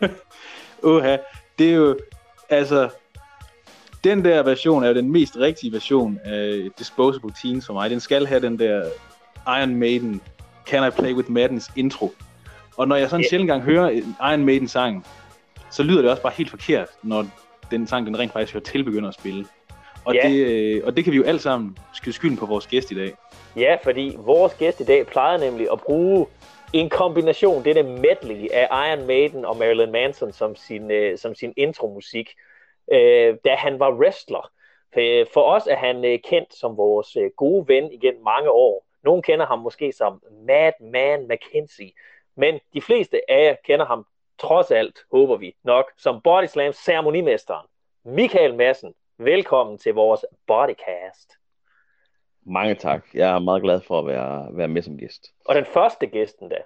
Uha, det er jo, altså, den der version er jo den mest rigtige version af Disposable Teens for mig. Den skal have den der Iron Maiden, Can I Play With Maddens intro. Og når jeg sådan yeah. sjældent gang hører en Iron Maiden sang, så lyder det også bare helt forkert, når den sang, den rent faktisk hører til, begynder at spille. Og, ja. det, øh, og det kan vi jo alle sammen skyde skylden på vores gæst i dag. Ja, fordi vores gæst i dag plejer nemlig at bruge en kombination, det der medley af Iron Maiden og Marilyn Manson som sin, øh, som sin intromusik, øh, da han var wrestler. For øh, os er han øh, kendt som vores øh, gode ven igen mange år. Nogle kender ham måske som Mad Man McKenzie, men de fleste af jer kender ham trods alt, håber vi nok, som Body Slam ceremonimesteren. Michael Madsen, velkommen til vores Bodycast. Mange tak. Jeg er meget glad for at være, være med som gæst. Og den første gæsten da?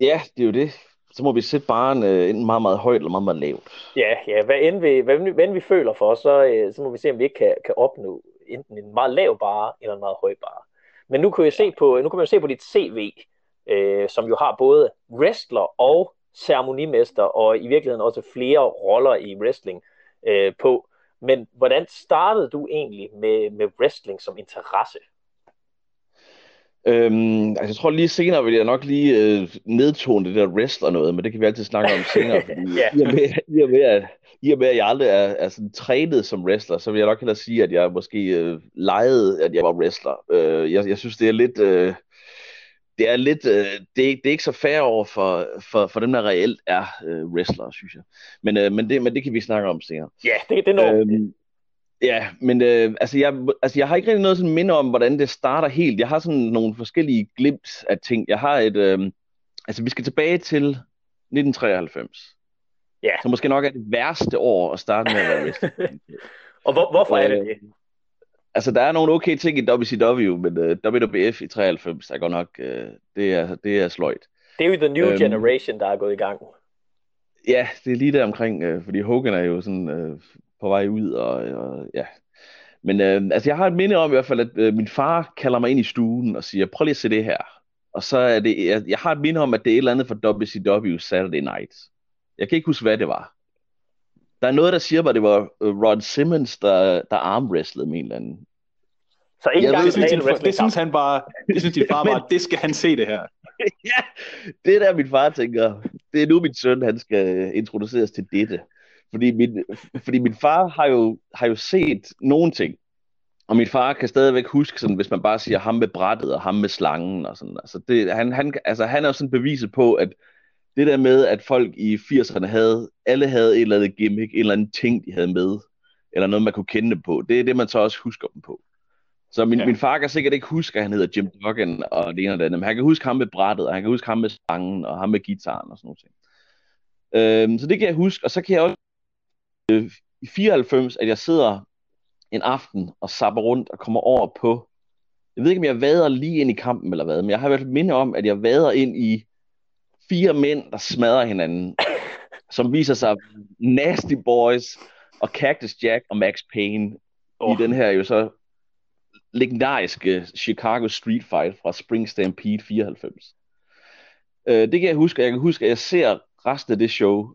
Ja, det er jo det. Så må vi sætte barn øh, enten meget, meget højt eller meget, meget lavt. Ja, ja. Hvad end vi, hvad, hvad end vi føler for, så, øh, så må vi se, om vi ikke kan, kan opnå enten en meget lav bare eller en meget høj bare. Men nu kan, jeg se på, nu kan man jo se på dit CV, øh, som jo har både wrestler og ceremonimester, og i virkeligheden også flere roller i wrestling øh, på. Men hvordan startede du egentlig med, med wrestling som interesse? Øhm, altså jeg tror lige senere vil jeg nok lige øh, nedtone det der wrestler noget, men det kan vi altid snakke om senere, fordi ja. i, og med, i, og med, at, i og med at jeg aldrig er, er sådan trænet som wrestler, så vil jeg nok hellere sige, at jeg måske øh, legede, at jeg var wrestler. Øh, jeg, jeg synes, det er lidt... Øh, det er lidt, øh, det, er, det er ikke så fair over for, for, for dem, der reelt er øh, wrestlere, synes jeg. Men, øh, men, det, men det kan vi snakke om senere. Ja, det, det er noget. Øhm, ja, men øh, altså, jeg, altså, jeg har ikke rigtig noget sådan minde om, hvordan det starter helt. Jeg har sådan nogle forskellige glimt af ting. Jeg har et, øh, altså vi skal tilbage til 1993. Ja. Så måske nok er det værste år at starte med at være wrestler. Og hvor, hvorfor er det øh, det? Altså, der er nogle okay ting i WCW, men uh, øh, WWF i 93 er godt nok, uh, det, er, det er sløjt. Det er jo The New um, Generation, der er gået i gang. Ja, det er lige der omkring, uh, fordi Hogan er jo sådan uh, på vej ud, og, og ja. Men uh, altså, jeg har et minde om i hvert fald, at uh, min far kalder mig ind i stuen og siger, prøv lige at se det her. Og så er det, jeg, jeg har et minde om, at det er et eller andet fra WCW Saturday Night. Jeg kan ikke huske, hvad det var. Der er noget, der siger mig, at det var Rod Simmons, der, der armwrestlede med en eller anden. Så ikke engang det, synes din, det synes han bare, det synes din far bare, det skal han se det her. ja, det er der min far tænker, det er nu min søn, han skal introduceres til dette. Fordi min, fordi min far har jo, har jo set nogle ting, og min far kan stadigvæk huske, sådan, hvis man bare siger ham med brættet og ham med slangen. Og sådan. Altså, det, han, han, altså, han er jo sådan beviset på, at det der med, at folk i 80'erne havde, alle havde et eller andet gimmick, en eller anden ting, de havde med, eller noget, man kunne kende dem på. Det er det, man så også husker dem på. Så min, ja. min far kan sikkert ikke huske, at han hedder Jim Duggan og det ene og det andet, men han kan huske ham med brættet, og han kan huske ham med sangen, og ham med gitaren og sådan noget. Øhm, så det kan jeg huske, og så kan jeg også øh, i 94, at jeg sidder en aften og sapper rundt og kommer over på, jeg ved ikke, om jeg vader lige ind i kampen eller hvad, men jeg har i hvert fald minde om, at jeg vader ind i fire mænd, der smadrer hinanden, som viser sig Nasty Boys og Cactus Jack og Max Payne oh. i den her jo så legendariske Chicago Street Fight fra Spring Stampede 94. Øh, det kan jeg huske, jeg kan huske, at jeg ser resten af det show,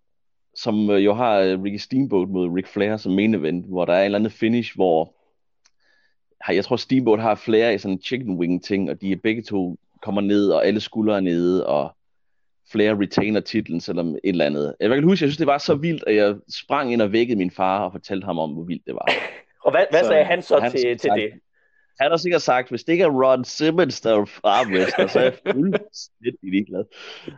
som øh, jo har øh, Ricky Steamboat mod Ric Flair som main event, hvor der er en eller anden finish, hvor jeg tror Steamboat har Flair i sådan en chicken wing ting, og de begge to kommer ned, og alle skuldre er nede, og Flair retainer titlen, selvom et eller andet. Jeg kan huske, jeg synes, det var så vildt, at jeg sprang ind og vækkede min far og fortalte ham om, hvor vildt det var. og hvad, hvad så, sagde han så han til, til det? han har sikkert sagt, hvis det ikke er Ron Simmons, der er armwrestler, så er jeg fuldstændig ligeglad.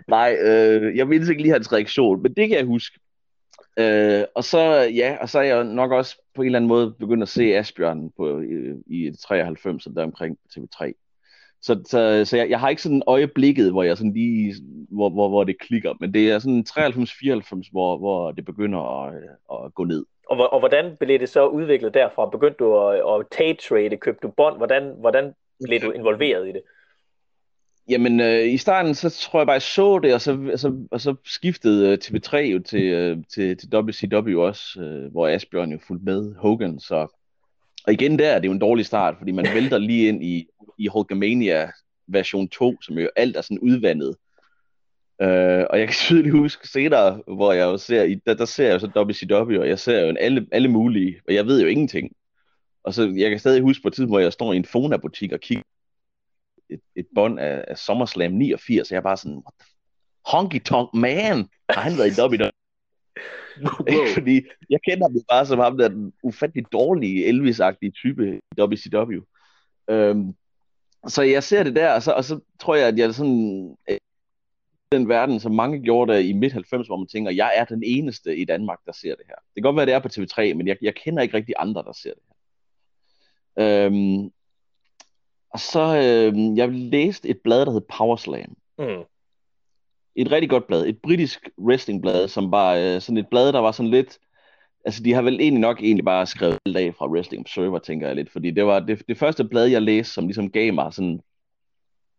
Nej, øh, jeg mindes ikke lige hans reaktion, men det kan jeg huske. Øh, og så, ja, og så er jeg nok også på en eller anden måde begyndt at se Asbjørn på, i, i 93, der omkring TV3. Så, så, så jeg, jeg har ikke sådan øjeblikket, hvor jeg sådan lige, hvor, hvor, hvor det klikker, men det er sådan 93-94, hvor, hvor det begynder at, at gå ned. Og, og hvordan blev det så udviklet derfra? Begyndte du at, at tape-trade? Købte du bånd? Hvordan, hvordan blev du involveret i det? Jamen, øh, i starten, så tror jeg bare, jeg så det, og så, så, og så skiftede øh, TV3 jo til, øh, til, til WCW også, øh, hvor Asbjørn jo fulgte med Hogan, så og igen der, det er jo en dårlig start, fordi man vælter lige ind i, i Hulkamania version 2, som jo alt er sådan udvandet Øh, og jeg kan tydeligt huske senere, hvor jeg jo ser, der, der ser jeg jo så WCW, og jeg ser jo alle, alle mulige, og jeg ved jo ingenting. Og så jeg kan stadig huske på et tidspunkt, hvor jeg står i en Fona-butik og kigger et, et bånd af, af SummerSlam 89, og jeg er bare sådan, what the honky tonk man, har han været i WWE? Wow. Fordi jeg kender ham bare som ham, der den ufattelig dårlige Elvis-agtige type i WCW. Øhm, så jeg ser det der, og så, og så tror jeg, at jeg er sådan øh, den verden, som mange gjorde der i midt-90, hvor man tænker, jeg er den eneste i Danmark, der ser det her. Det kan godt være, det er på TV3, men jeg, jeg kender ikke rigtig andre, der ser det her. Øhm, og så, øhm, jeg læste et blad, der hed Powerslam. Mm. Et rigtig godt blad. Et britisk wrestlingblad, som var øh, sådan et blad, der var sådan lidt... Altså, de har vel egentlig nok egentlig bare skrevet alt af fra Wrestling Observer, tænker jeg lidt. Fordi det var det, det første blad, jeg læste, som ligesom gav mig sådan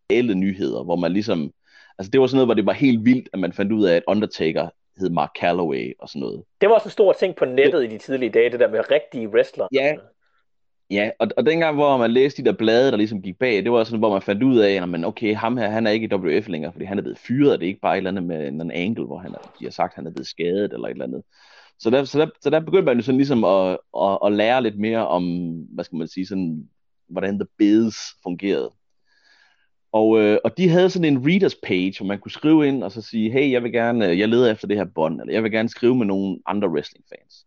alle nyheder, hvor man ligesom... Altså, det var sådan noget, hvor det var helt vildt, at man fandt ud af, at Undertaker hed Mark Calloway og sådan noget. Det var også en stor ting på nettet i de tidlige dage, det der med rigtige wrestlere. Ja, Ja, og, og dengang, hvor man læste de der blade, der ligesom gik bag, det var sådan, hvor man fandt ud af, at man, okay, ham her, han er ikke i WF længere, fordi han er blevet fyret, og det er ikke bare et eller andet med en angle, hvor han er, de har sagt, at han er blevet skadet eller et eller andet. Så der, så der, så der begyndte man jo sådan ligesom at, at, at lære lidt mere om, hvad skal man sige, sådan, hvordan The Biz fungerede. Og, øh, og de havde sådan en readers page, hvor man kunne skrive ind og så sige, hey, jeg vil gerne, øh, jeg leder efter det her bånd, eller jeg vil gerne skrive med nogle andre wrestling fans.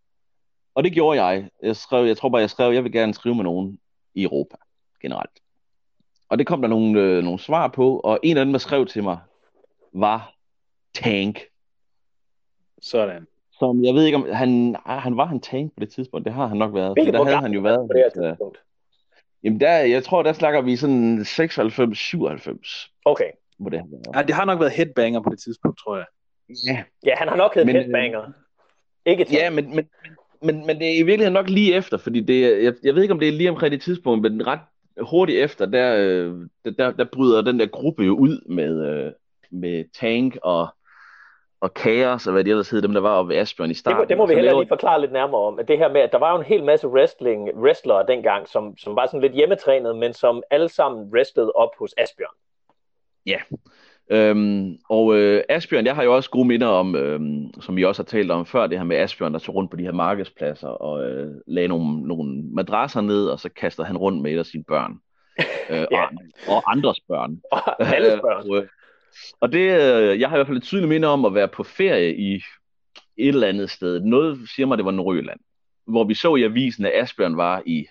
Og det gjorde jeg. Jeg, skrev, jeg tror bare, jeg skrev, jeg vil gerne skrive med nogen i Europa generelt. Og det kom der nogle, øh, nogle svar på, og en af dem, der skrev til mig, var Tank. Sådan. Som jeg ved ikke om, han, han var han Tank på det tidspunkt, det har han nok været. Hvilket der havde han jo været. På det her tidspunkt. Jamen der, jeg tror, der slakker vi sådan 96-97. Okay. Hvor det, ja, det har nok været headbanger på det tidspunkt, tror jeg. Ja. Ja, han har nok heddet headbanger. Ikke Tank. Ja, men, men, men, men det er i virkeligheden nok lige efter, fordi det, jeg, jeg ved ikke, om det er lige omkring det tidspunkt, men ret hurtigt efter, der, øh, der, der, der bryder den der gruppe jo ud med, øh, med Tank og, og Chaos, og hvad det ellers hed, dem der var oppe ved Asbjørn i starten. Det må, det må vi heller lige forklare lidt nærmere om, at det her med, at der var jo en hel masse wrestling, wrestlere dengang, som, som var sådan lidt hjemmetrænet, men som alle sammen wrestlede op hos Asbjørn. Ja, Øhm, og øh, Asbjørn, jeg har jo også gode minder om, øhm, som vi også har talt om før, det her med Asbjørn, der tog rundt på de her markedspladser og øh, lagde nogle, nogle madrasser ned, og så kastede han rundt med et af sine børn. Øh, ja. og, og andres børn. Og alles børn. og, øh, og det, øh, jeg har i hvert fald et tydeligt minde om at være på ferie i et eller andet sted. Noget siger mig, det var Nordjylland. Hvor vi så i avisen, at Asbjørn var i,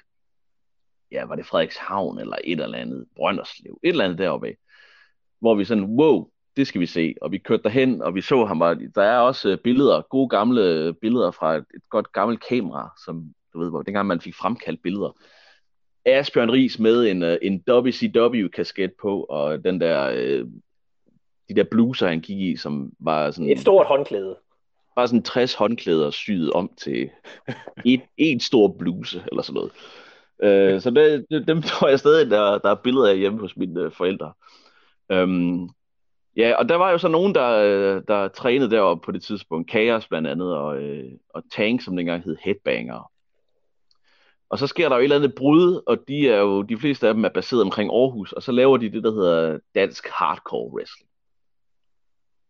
ja, var det Frederikshavn eller et eller andet, Brønderslev, et eller andet deroppe hvor vi sådan, wow, det skal vi se. Og vi kørte derhen, og vi så ham. Og der er også øh, billeder, gode gamle billeder fra et, et godt gammelt kamera, som du ved, hvor dengang man fik fremkaldt billeder. Asbjørn Ries med en, øh, en WCW-kasket på, og den der, øh, de der bluser, han gik i, som var sådan... Et stort håndklæde. Bare sådan 60 håndklæder syet om til et, et stor bluse, eller sådan noget. Øh, så det, det, dem tror jeg stadig, der, der er billeder af hjemme hos mine forældre. Øhm, ja, og der var jo så nogen, der, der trænede deroppe på det tidspunkt. Chaos blandt andet, og, øh, og Tank, som dengang hed Headbanger. Og så sker der jo et eller andet brud, og de er jo, de fleste af dem er baseret omkring Aarhus, og så laver de det, der hedder dansk hardcore wrestling.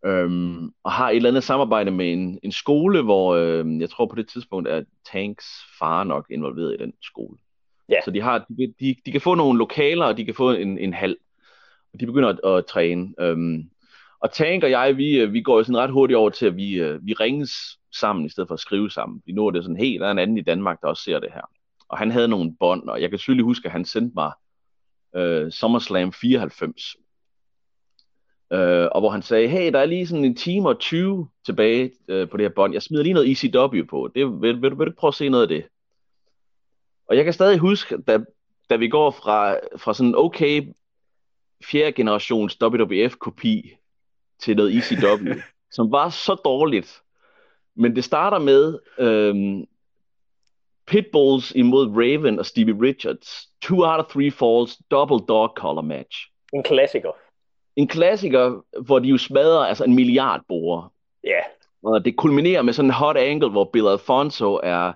Øhm, og har et eller andet samarbejde med en, en skole, hvor øh, jeg tror på det tidspunkt er Tanks far nok involveret i den skole. Ja. Så de, har, de, de, de kan få nogle lokaler, og de kan få en, en hal de begynder at, at træne. Øhm, og Tank og jeg, vi, øh, vi går jo sådan ret hurtigt over til, at vi, øh, vi ringes sammen, i stedet for at skrive sammen. Vi nu er det sådan, helt, der er en anden i Danmark, der også ser det her. Og han havde nogle bånd, og jeg kan tydeligt huske, at han sendte mig øh, SummerSlam 94. Øh, og hvor han sagde, hey, der er lige sådan en time og 20 tilbage øh, på det her bånd. Jeg smider lige noget ECW på. Det, vil, vil, vil du prøve at se noget af det? Og jeg kan stadig huske, da, da vi går fra, fra sådan okay fjerde generations WWF-kopi til noget ECW, som var så dårligt. Men det starter med øhm, Pitbulls imod Raven og Stevie Richards. Two out of three falls, double dog collar match. En klassiker. En klassiker, hvor de jo smadrer altså en milliard borer. Ja. Yeah. Og det kulminerer med sådan en hot angle, hvor Bill Alfonso er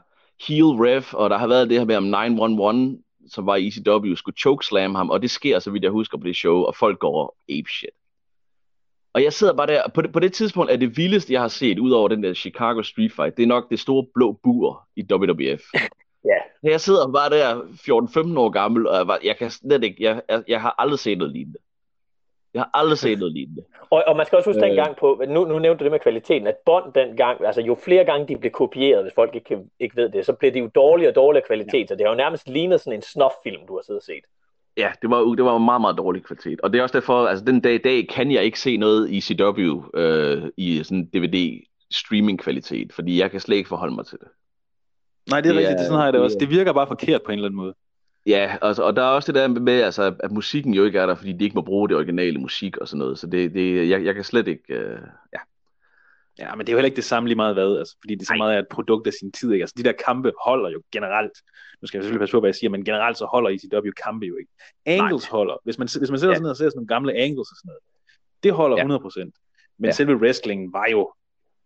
heel ref, og der har været det her med om 911 som var i ECW, skulle chokeslam ham, og det sker, så vidt jeg husker på det show, og folk går ape shit. Og jeg sidder bare der, på det, på det tidspunkt er det vildeste, jeg har set, ud over den der Chicago Street Fight, det er nok det store blå bur i WWF. Ja. Jeg sidder bare der 14-15 år gammel, og jeg, var, jeg kan slet ikke, jeg, jeg, jeg har aldrig set noget lignende. Jeg har aldrig set noget lignende. Og, og man skal også huske Øh. dengang på, nu, nu nævnte du det med kvaliteten, at bånd dengang, altså jo flere gange de blev kopieret, hvis folk ikke, ikke ved det, så blev det jo dårligere og dårligere kvalitet, så det har jo nærmest lignet sådan en snof-film, du har siddet og set. Ja, det var, det var meget, meget dårlig kvalitet. Og det er også derfor, altså den dag i dag kan jeg ikke se noget i CW øh, i sådan DVD streaming kvalitet, fordi jeg kan slet ikke forholde mig til det. Nej, det er Det rigtigt, er- det, sådan har jeg det også. Det virker bare forkert på en eller anden måde. Ja, altså, og der er også det der med, altså, at musikken jo ikke er der, fordi de ikke må bruge det originale musik og sådan noget. Så det, det, jeg, jeg kan slet ikke... Øh, ja. Ja, men det er jo heller ikke det samme lige meget hvad, altså, fordi det så Nej. meget er et produkt af sin tid. Ikke? Altså, de der kampe holder jo generelt. Nu skal jeg selvfølgelig passe på, hvad jeg siger, men generelt så holder ECW kampe jo ikke. Angles holder. Hvis man, hvis man sætter Ja. sådan ned og ser sådan nogle gamle angles og sådan noget, det holder Ja. 100%. Men Ja. selve wrestlingen var jo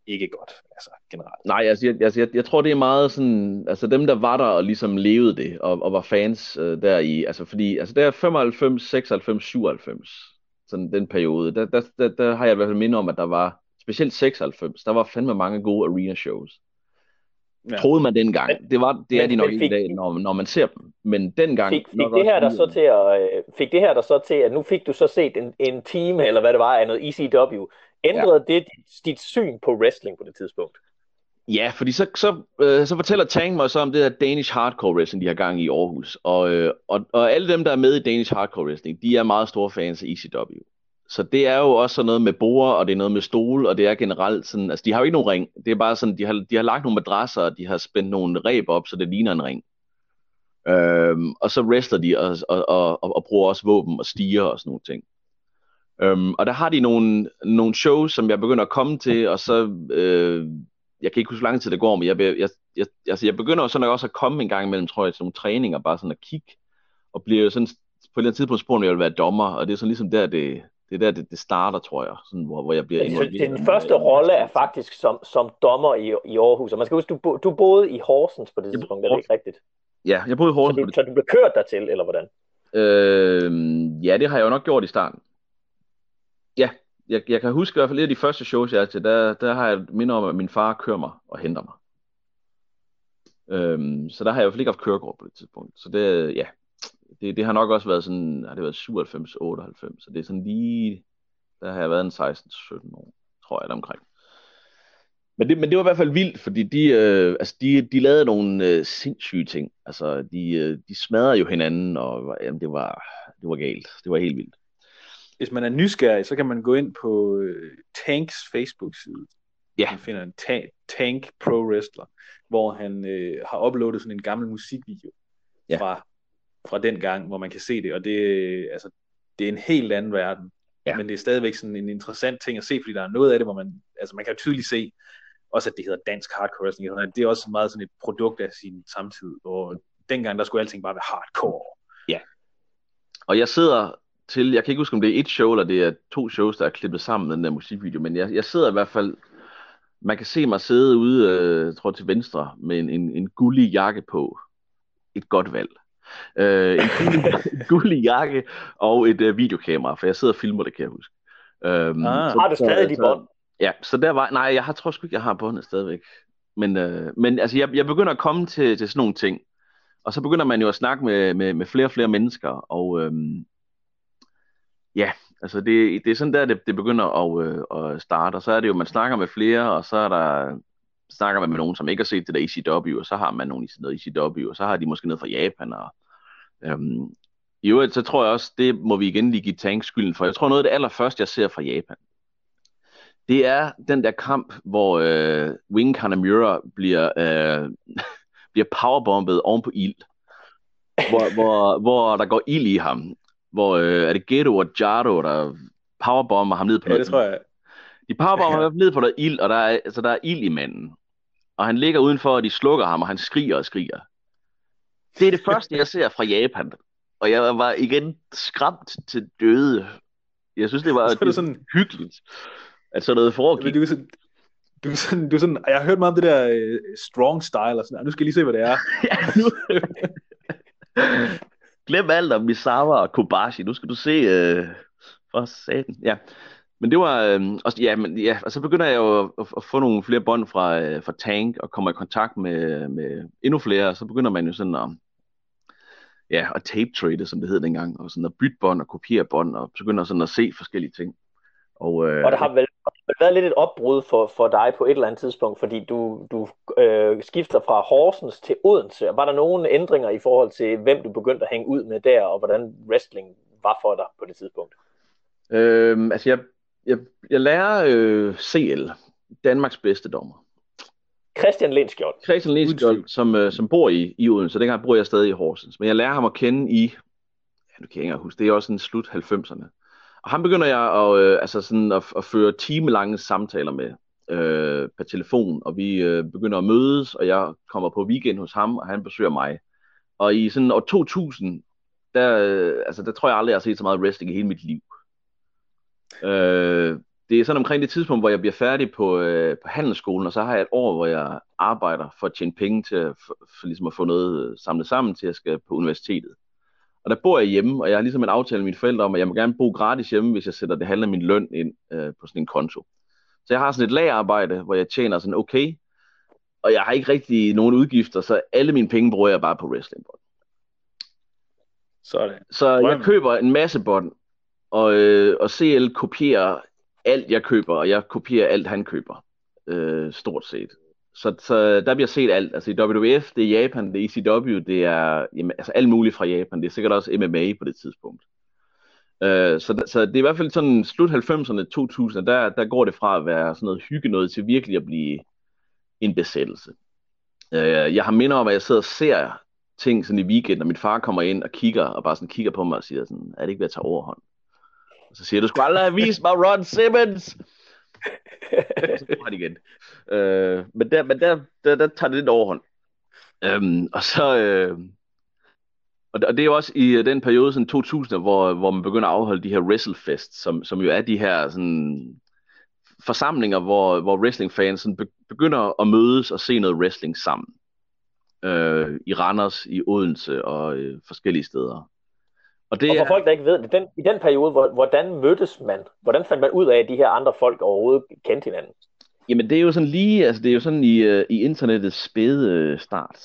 ikke godt, altså generelt. Nej, altså, jeg, altså, jeg, jeg tror, det er meget sådan... Altså dem, der var der og ligesom levede det, og, og var fans øh, der i... Altså fordi, altså der er 95, 96, 97, sådan den periode, der, der, der, der har jeg i hvert fald minde om, at der var... Specielt 96, der var fandme mange gode arena shows. Ja. Troede man dengang. Det, var, det er men- de nok ikke i fik- dag, når, når man ser dem. Men dengang... Fik, fik, det her der så til at, øh, fik det her der så til, at nu fik du så set en, en time, eller hvad det var, af noget ECW. Ændrede ja. det dit, dit syn på wrestling på det tidspunkt? Ja, fordi så, så, øh, så fortæller Tang mig så om det der Danish Hardcore Wrestling, de har gang i Aarhus. Og, øh, og, og alle dem, der er med i Danish Hardcore Wrestling, de er meget store fans af ECW. Så det er jo også sådan noget med borer, og det er noget med stole, og det er generelt sådan, altså de har jo ikke nogen ring. Det er bare sådan, de har, de har lagt nogle madrasser, og de har spændt nogle reb op, så det ligner en ring. Øhm, og så wrestler de og, og, og, og, og bruger også våben og stiger og sådan nogle ting. Øhm, og der har de nogle, nogle shows, som jeg begynder at komme til, og så, øh, jeg kan ikke huske, hvor lang tid det går, men jeg, jeg, jeg, altså jeg begynder sådan også at komme en gang imellem, tror jeg, til nogle træninger, bare sådan at kigge, og bliver jo sådan, på et eller andet tidspunkt spurgt, om jeg vil være dommer, og det er sådan ligesom der, det, det er der, det, det starter, tror jeg, sådan, hvor, hvor jeg bliver Så involveret. den første rolle er faktisk som, som dommer i, i Aarhus. Og man skal huske, du, du boede i Horsens på det tidspunkt, er det ikke rigtigt? Ja, jeg boede i Så Horsens. du, så du blev kørt dertil, eller hvordan? Øh, ja, det har jeg jo nok gjort i starten. Ja, jeg, jeg kan huske i hvert fald et af de første shows, jeg er til, der, der har jeg minder om, at min far kører mig og henter mig. Øhm, så der har jeg i hvert fald ikke haft kørekort på det tidspunkt. Så det, ja, det, det har nok også været sådan, har det været 97, 98, så det er sådan lige, der har jeg været en 16-17 år, tror jeg, omkring. Men det, men det var i hvert fald vildt, fordi de, øh, altså de, de lavede nogle øh, sindssyge ting. Altså, de, øh, de smadrede jo hinanden, og jamen, det, var, det var galt. Det var helt vildt. Hvis man er nysgerrig, så kan man gå ind på øh, Tanks Facebook-side. Ja. Man finder en ta- Tank Pro Wrestler, hvor han øh, har uploadet sådan en gammel musikvideo Ja. fra, fra den gang, hvor man kan se det, og det, øh, altså, det er en helt anden verden. Ja. Men det er stadigvæk sådan en interessant ting at se, fordi der er noget af det, hvor man, altså man kan jo tydeligt se, også at det hedder dansk hardcore wrestling, og det er også meget sådan et produkt af sin samtid, hvor dengang der skulle alting bare være hardcore. Og jeg sidder til, jeg kan ikke huske, om det er et show, eller det er to shows, der er klippet sammen med den der musikvideo, men jeg, jeg sidder i hvert fald, man kan se mig sidde ude, øh, jeg tror til venstre, med en, en, en gullig jakke på. Et godt valg. Øh, en gullig, jakke og et øh, videokamera, for jeg sidder og filmer det, kan jeg huske. Øhm, Ah. Har du stadig de bånd? Ja, så der var, nej, jeg har, tror sgu ikke, jeg har båndet stadigvæk. Men, øh, men altså, jeg, jeg begynder at komme til, til sådan nogle ting. Og så begynder man jo at snakke med, med, med flere og flere mennesker. Og øhm, ja, altså det, det er sådan der, det, det begynder at, øh, at starte. Og så er det jo, man snakker med flere, og så er der, snakker man med nogen, som ikke har set det der ECW, og så har man nogen i sådan noget ECW, og så har de måske noget fra Japan. Og, øhm, I øvrigt, så tror jeg også, det må vi igen lige give Tank skylden for. Jeg tror noget af det allerførste, jeg ser fra Japan, det er den der kamp, hvor øh, Wing Kanamura bliver, øh, bliver powerbombet oven på ild. Hvor, hvor, hvor der går ild i ham. Hvor øh, er det Gedo og Jado, der powerbomber ham ned på Ja, noget det tror jeg. de powerbomber ham ned på noget ild, og der er, altså, der er ild i manden. Og han ligger udenfor, og de slukker ham, og han skriger og skriger. Det er det første, jeg ser fra Japan. Og jeg var igen skræmt til døde. Jeg synes, det var, Så det sådan- hyggeligt, at sådan noget foregik. Du er sådan, du sådan, du sådan, jeg har hørt meget om det der øh, strong style, og sådan, "Ah, nu skal jeg lige se, hvad det er. Ja, nu... Glem alt om Misawa og Kobashi. Nu skal du se... Øh... For satan. Ja. men det var, øh, også, ja, men, ja, og så begynder jeg jo at, at, at få nogle flere bånd fra, øh, fra Tank, og kommer i kontakt med, med endnu flere, og så begynder man jo sådan at, ja, at tape trade, som det hed dengang, og sådan at bytte bånd og kopiere bånd, og begynder sådan at se forskellige ting. Og, øh, og der har vel været lidt et opbrud for, for dig på et eller andet tidspunkt, fordi du, du øh, skifter fra Horsens til Odense. Var der nogle ændringer i forhold til, hvem du begyndte at hænge ud med der, og hvordan wrestling var for dig på det tidspunkt? Øh, altså, jeg, jeg, jeg lærer øh, CL, Danmarks bedste dommer. Christian Lindskjold. Christian Lindskjold, som, øh, som bor i, i Odense. Dengang bor jeg stadig i Horsens. Men jeg lærer ham at kende i, ja, du kan ikke huske, det er også en slut 90'erne. Og ham begynder jeg at, øh, altså sådan at, at føre timelange samtaler med øh, per telefon, og vi øh, begynder at mødes, og jeg kommer på weekend hos ham, og han besøger mig. Og i sådan år 2000, der, øh, altså, der tror jeg aldrig, jeg har set så meget wrestling i hele mit liv. Øh, det er sådan omkring det tidspunkt, hvor jeg bliver færdig på, øh, på handelsskolen, og så har jeg et år, hvor jeg arbejder for at tjene penge til for, for ligesom at få noget øh, samlet sammen til, at jeg skal på universitetet. Og der bor jeg hjemme, og jeg har ligesom en aftale med mine forældre om, at jeg må gerne bo gratis hjemme, hvis jeg sætter det halve af min løn ind øh, på sådan en konto. Så jeg har sådan et lagarbejde, hvor jeg tjener sådan okay, og jeg har ikke rigtig nogen udgifter, så alle mine penge bruger jeg bare på wrestling. Sådan. Så jeg køber en masse bånd, og, øh, og CL kopierer alt, jeg køber, og jeg kopierer alt, han køber. Øh, stort set. Så, så der bliver set alt. Altså i WWF, det er Japan, det er ECW, det er jamen, altså alt muligt fra Japan. Det er sikkert også MMA på det tidspunkt. Øh, så, så det er i hvert fald sådan slut 90'erne, 2000, der, der går det fra at være sådan noget hygge noget til virkelig at blive en besættelse. Øh, jeg har minder om, at jeg sidder og ser ting sådan i weekenden, og min far kommer ind og kigger, og bare sådan kigger på mig og siger sådan, er det ikke ved at tage overhånd? Og så siger du, skulle aldrig have vist mig Ron Simmons! Og så kommer han igen. Øh, men der, men der, der, der tager det lidt overhånd. Øhm, og så... Øh, og, og det er jo også i øh, den periode, sådan 2000, hvor, hvor man begynder at afholde de her WrestleFest, som, som jo er de her sådan, forsamlinger, hvor, hvor wrestlingfans sådan begynder at mødes og se noget wrestling sammen. Øh, I Randers, i Odense og øh, forskellige steder. Og, det og for er... folk, der ikke ved det, den, i den periode, hvor, hvordan mødtes man? Hvordan fandt man ud af, at de her andre folk overhovedet kendte hinanden? Jamen det er jo sådan lige, altså det er jo sådan i, uh, i internettets spæde uh, start.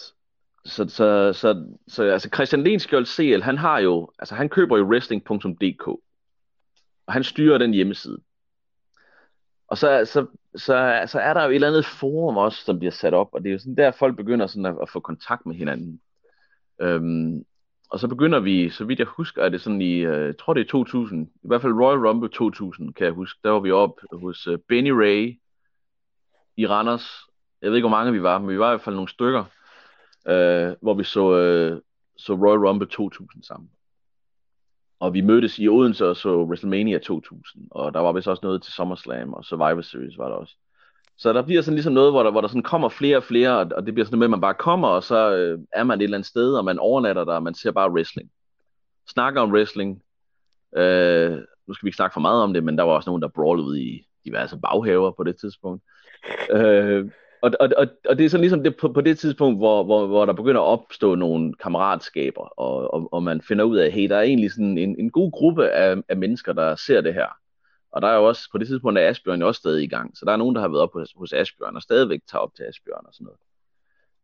Så, så, så, så altså Christian Lenskjold CL, han har jo, altså han køber jo wrestling.dk, og han styrer den hjemmeside. Og så, så, så, så er der jo et eller andet forum også, som bliver sat op, og det er jo sådan der, folk begynder sådan at, at få kontakt med hinanden. Øhm, og så begynder vi, så vidt jeg husker, er det sådan i, øh, jeg tror det er 2000, i hvert fald Royal Rumble 2000, kan jeg huske, der var vi op hos øh, Benny Ray i Randers. Jeg ved ikke, hvor mange vi var, men vi var i hvert fald nogle stykker, øh, hvor vi så, øh, så Royal Rumble 2000 sammen. Og vi mødtes i Odense og så WrestleMania 2000, og der var vist også noget til SummerSlam, og Survivor Series var der også. Så der bliver sådan ligesom noget, hvor der, hvor der sådan kommer flere og flere, og det bliver sådan noget med, at man bare kommer, og så øh, er man et eller andet sted, og man overnatter der, og man ser bare wrestling. Snakker om wrestling. Øh, nu skal vi ikke snakke for meget om det, men der var også nogen, der brawlede ud i diverse baghaver på det tidspunkt. Øh, og, og, og, og det er sådan ligesom det, på, på det tidspunkt, hvor, hvor, hvor der begynder at opstå nogle kammeratskaber, og, og, og man finder ud af, hey, der er egentlig sådan en, en god gruppe af, af mennesker, der ser det her. Og der er jo også, på det tidspunkt er Asbjørn jo også stadig i gang. Så der er nogen, der har været op hos, hos Asbjørn, og stadigvæk tager op til Asbjørn og sådan noget.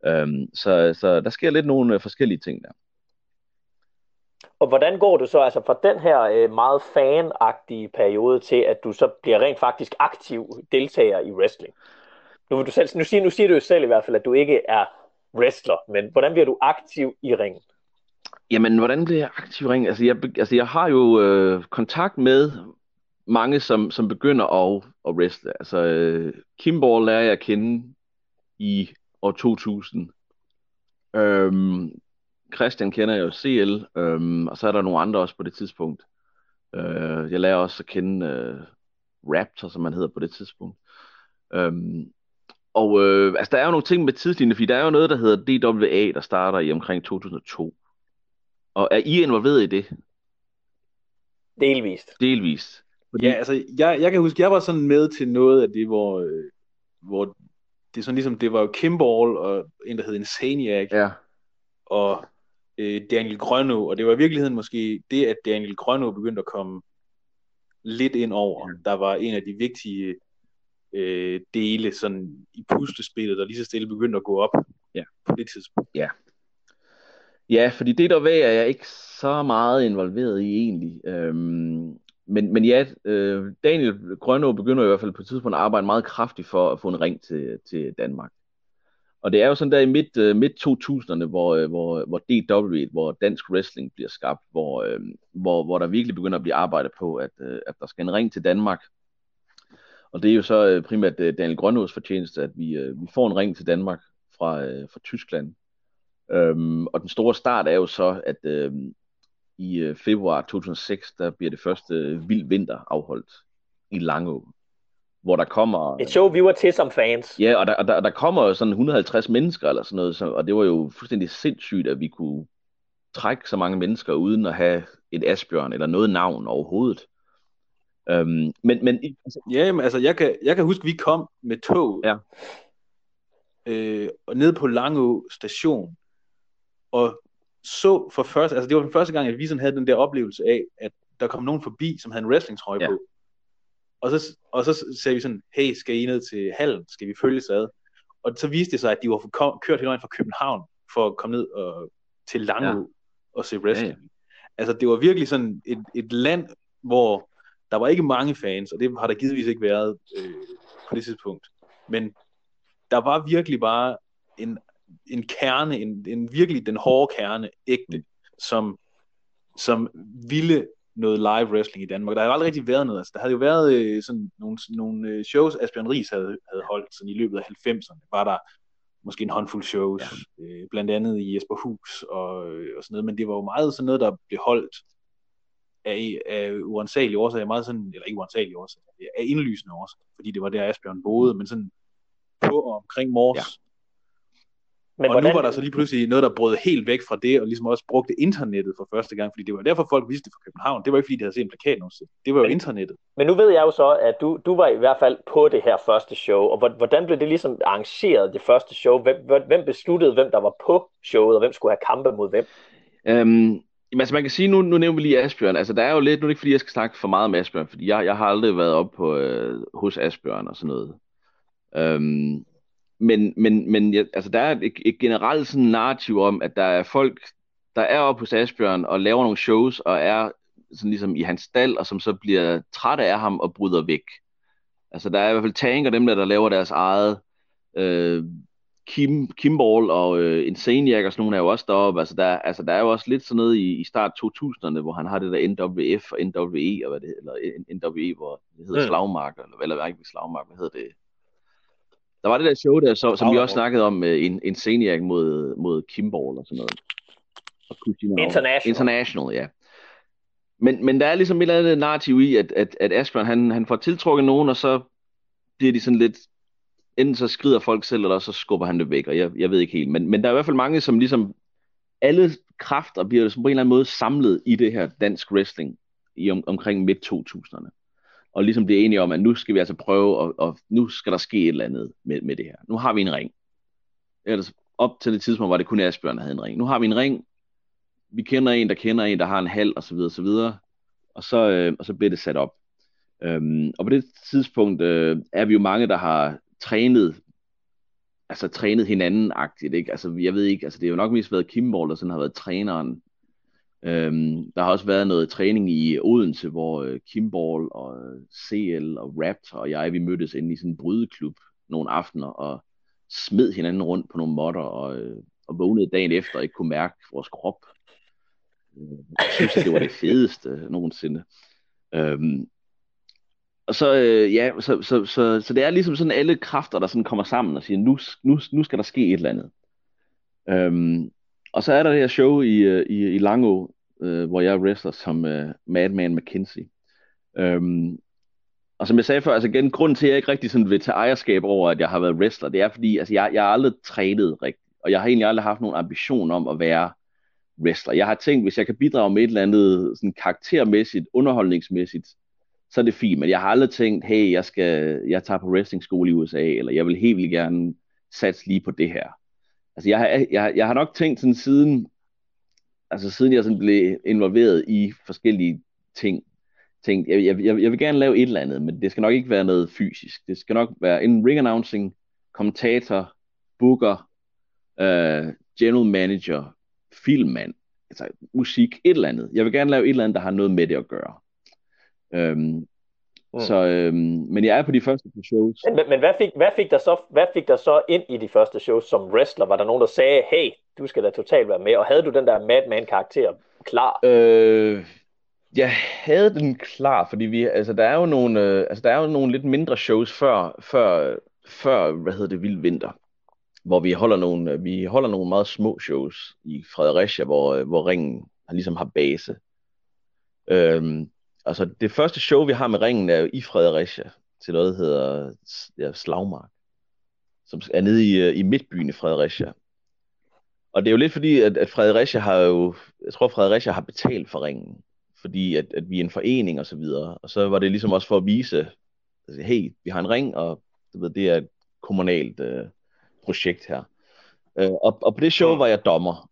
Øhm, så, så der sker lidt nogle øh, forskellige ting der. Og hvordan går du så altså fra den her øh, meget fanagtige periode til, at du så bliver rent faktisk aktiv deltager i wrestling? Nu, du selv, nu, siger, nu siger du jo selv i hvert fald, at du ikke er wrestler, men hvordan bliver du aktiv i ringen? Jamen, hvordan bliver jeg aktiv i ringen? Altså, jeg, altså, jeg har jo øh, kontakt med mange, som, som begynder at, at wrestle. Altså, uh, Kimball lærer jeg at kende i år 2000. Um, øhm, Christian kender jeg jo CL, øhm, og så er der nogle andre også på det tidspunkt. Uh, jeg lærer også at kende uh, Raptor, som man hedder på det tidspunkt. Um, og uh, altså, der er jo nogle ting med tidslinje, fordi der er jo noget, der hedder DWA, der starter i omkring 2002. Og er I involveret i det? Delvist. Delvist. Fordi... Ja, altså, jeg, jeg kan huske, jeg var sådan med til noget af det, hvor, øh, hvor det er sådan ligesom, det var jo Kimball og en, der hed Insaniac, ja. og øh, Daniel Grønno, og det var i virkeligheden måske det, at Daniel Grønno begyndte at komme lidt ind over. Der var en af de vigtige øh, dele sådan i puslespillet, der lige så stille begyndte at gå op Ja. på det tidspunkt. Ja. Ja, fordi det der væg er jeg ikke så meget involveret i egentlig. Øhm, men, men ja, øh, Daniel Grønå begynder i hvert fald på et tidspunkt at arbejde meget kraftigt for at få en ring til, til Danmark. Og det er jo sådan der i midt, øh, midt 2000'erne, hvor, øh, hvor, hvor DW, hvor dansk wrestling bliver skabt, hvor, øh, hvor, hvor der virkelig begynder at blive arbejdet på, at, øh, at der skal en ring til Danmark. Og det er jo så øh, primært øh, Daniel Grønås fortjeneste, at vi, øh, vi får en ring til Danmark fra, øh, fra Tyskland. Øhm, og den store start er jo så, at øh, i øh, februar 2006, der bliver det første øh, vild vinter afholdt i Langå, hvor der kommer... Et show, vi var til som fans. Ja, og der, og der, der kommer sådan 150 mennesker eller sådan noget, så, og det var jo fuldstændig sindssygt, at vi kunne trække så mange mennesker uden at have et Asbjørn eller noget navn overhovedet. Øhm, men, men altså, Ja, jamen, altså jeg kan, jeg kan huske, at vi kom med tog Ja. øh, og ned på Langå station og så for første, altså det var den første gang, at vi sådan havde den der oplevelse af, at der kom nogen forbi, som havde en wrestlingtrøje Ja. på. Og så, og så sagde vi sådan, hey, skal I ned til hallen? Skal vi følges ad? Og så viste det sig, at de var kom, kørt hele vejen fra København for at komme ned og, til Langå Ja. og se wrestling. Ja, ja. Altså det var virkelig sådan et, et land, hvor der var ikke mange fans, og det har der givetvis ikke været øh, på det tidspunkt. Men der var virkelig bare en, en kerne, en, en virkelig den hårde kerne, ægte, som, som ville noget live wrestling i Danmark. Der har jo aldrig rigtig været noget. Altså, der havde jo været øh, sådan nogle, nogle øh, shows, Asbjørn Ries havde, havde holdt sådan i løbet af 90'erne. Var der måske en håndfuld shows, ja. øh, blandt andet i Jesper Hus og, øh, og sådan noget, men det var jo meget sådan noget, der blev holdt af, af uansagelige årsager, meget sådan, eller ikke uansagelige årsager, af indlysende årsager, fordi det var der Asbjørn boede, men sådan på og omkring Mors. Ja. Men Og hvordan... nu var der så lige pludselig noget, der brød helt væk fra det, og ligesom også brugte internettet for første gang, fordi det var derfor, folk vidste det fra København. Det var ikke, fordi de havde set en plakat nogensinde. Det var jo Men- internettet. Men nu ved jeg jo så, at du, du var i hvert fald på det her første show, og hvor- hvordan blev det ligesom arrangeret, det første show? Hvem, hvem- hvem besluttede, hvem der var på showet, og hvem skulle have kampe mod hvem? Øhm, jamen, altså man kan sige, nu, nu nævner vi lige Asbjørn, altså der er jo lidt, nu er det ikke fordi, jeg skal snakke for meget om Asbjørn, fordi jeg, jeg har aldrig været op på, øh, hos Asbjørn og sådan noget. Øhm, men men, men jeg, altså der er et, et generelt sådan narrativ om, at der er folk, der er oppe hos Asbjørn og laver nogle shows, og er sådan ligesom i hans stald, og som så bliver trætte af ham og bryder væk. Altså der er i hvert fald Tank og dem der, der laver deres eget øh, Kim, Kimball og øh, Insaniac og sådan nogle er jo også deroppe. Altså der, altså der er jo også lidt sådan noget i, i start 2000'erne, hvor han har det der NWF og NWE, og hvad det, eller NWE, hvor det hedder Mm. mm. slagmark, eller, eller ikke slagmark, hvad hedder det? Der var det der show der, så, som vi også snakkede om, med en Insaniac mod, mod Kimball og sådan noget. Og International. International, ja. Men, men der er ligesom et eller andet narrativ i, at, at, at Asbjørn, han, han får tiltrukket nogen, og så bliver de sådan lidt, enten så skrider folk selv, eller så skubber han det væk, og jeg, jeg ved ikke helt. Men, men der er i hvert fald mange, som ligesom, alle kræfter bliver ligesom på en eller anden måde samlet i det her dansk wrestling i om, omkring midt 2000'erne. Og ligesom bliver enige om, at nu skal vi altså prøve, og, og nu skal der ske et eller andet med, med det her. Nu har vi en ring. Ellers op til det tidspunkt var det kun Asbjørn, der havde en ring. Nu har vi en ring. Vi kender en, der kender en, der har en halv, og så videre, og så videre. Og så, øh, og så bliver det sat op. Øhm, og på det tidspunkt øh, er vi jo mange, der har trænet, altså trænet hinanden-agtigt, ikke? Altså, jeg ved ikke, altså det har jo nok mest været Kimball, der sådan har været træneren. Øhm, der har også været noget træning i Odense, hvor øh, Kimball og CL og Raptor og jeg, vi mødtes inde i sådan en brydeklub nogle aftener og smed hinanden rundt på nogle modder og, øh, og vågnede dagen efter og ikke kunne mærke vores krop. Øh, Jeg synes, det var det fedeste nogensinde. Øhm, og så, øh, ja, så, så, så, så det er ligesom sådan alle kræfter, der sådan kommer sammen og siger, nu, nu, nu skal der ske et eller andet. Øhm, og så er der det her show i, øh, i, i Langå, øh, hvor jeg wrestler som øh, Madman McKenzie. Øhm, og som jeg sagde før, altså igen, grunden til, at jeg ikke rigtig sådan vil tage ejerskab over, at jeg har været wrestler, det er fordi, altså jeg, jeg har aldrig trænet rigtigt, og jeg har egentlig aldrig haft nogen ambition om at være wrestler. Jeg har tænkt, hvis jeg kan bidrage med et eller andet sådan karaktermæssigt, underholdningsmæssigt, så er det fint, men jeg har aldrig tænkt, hey, jeg, skal, jeg tager på wrestlingskole i USA, eller jeg vil helt vildt gerne satse lige på det her. Altså jeg har, jeg, jeg har nok tænkt sådan siden, altså siden jeg sådan blev involveret i forskellige ting, tænkt, jeg, jeg, jeg vil gerne lave et eller andet, men det skal nok ikke være noget fysisk. Det skal nok være en ring announcing, kommentator, booker, øh, general manager, filmmand, altså musik, et eller andet. Jeg vil gerne lave et eller andet, der har noget med det at gøre. Øhm, Mm. Så, øhm, men jeg er på de første shows. Men, men hvad, fik, hvad, fik der så, hvad fik der så ind i de første shows som wrestler? Var der nogen, der sagde, hey, du skal da totalt være med? Og havde du den der Madman-karakter klar? Øh, jeg havde den klar, fordi vi, altså, der er jo nogle, øh, altså, der er jo nogle lidt mindre shows før, før, før hvad hedder det, Vild Vinter hvor vi holder nogle, vi holder nogle meget små shows i Fredericia, hvor, hvor ringen ligesom har base. Øhm, altså det første show, vi har med ringen, er jo i Fredericia, til noget, der hedder ja, Slagmark, som er nede i, øh, i midtbyen i Fredericia. Og det er jo lidt fordi, at, at Fredericia har jo, jeg tror Fredericia har betalt for ringen, fordi at, at vi er en forening og så videre. Og så var det ligesom også for at vise, altså, hey, vi har en ring, og du ved, det er et kommunalt øh, projekt her. Øh, og, og på det show var jeg dommer.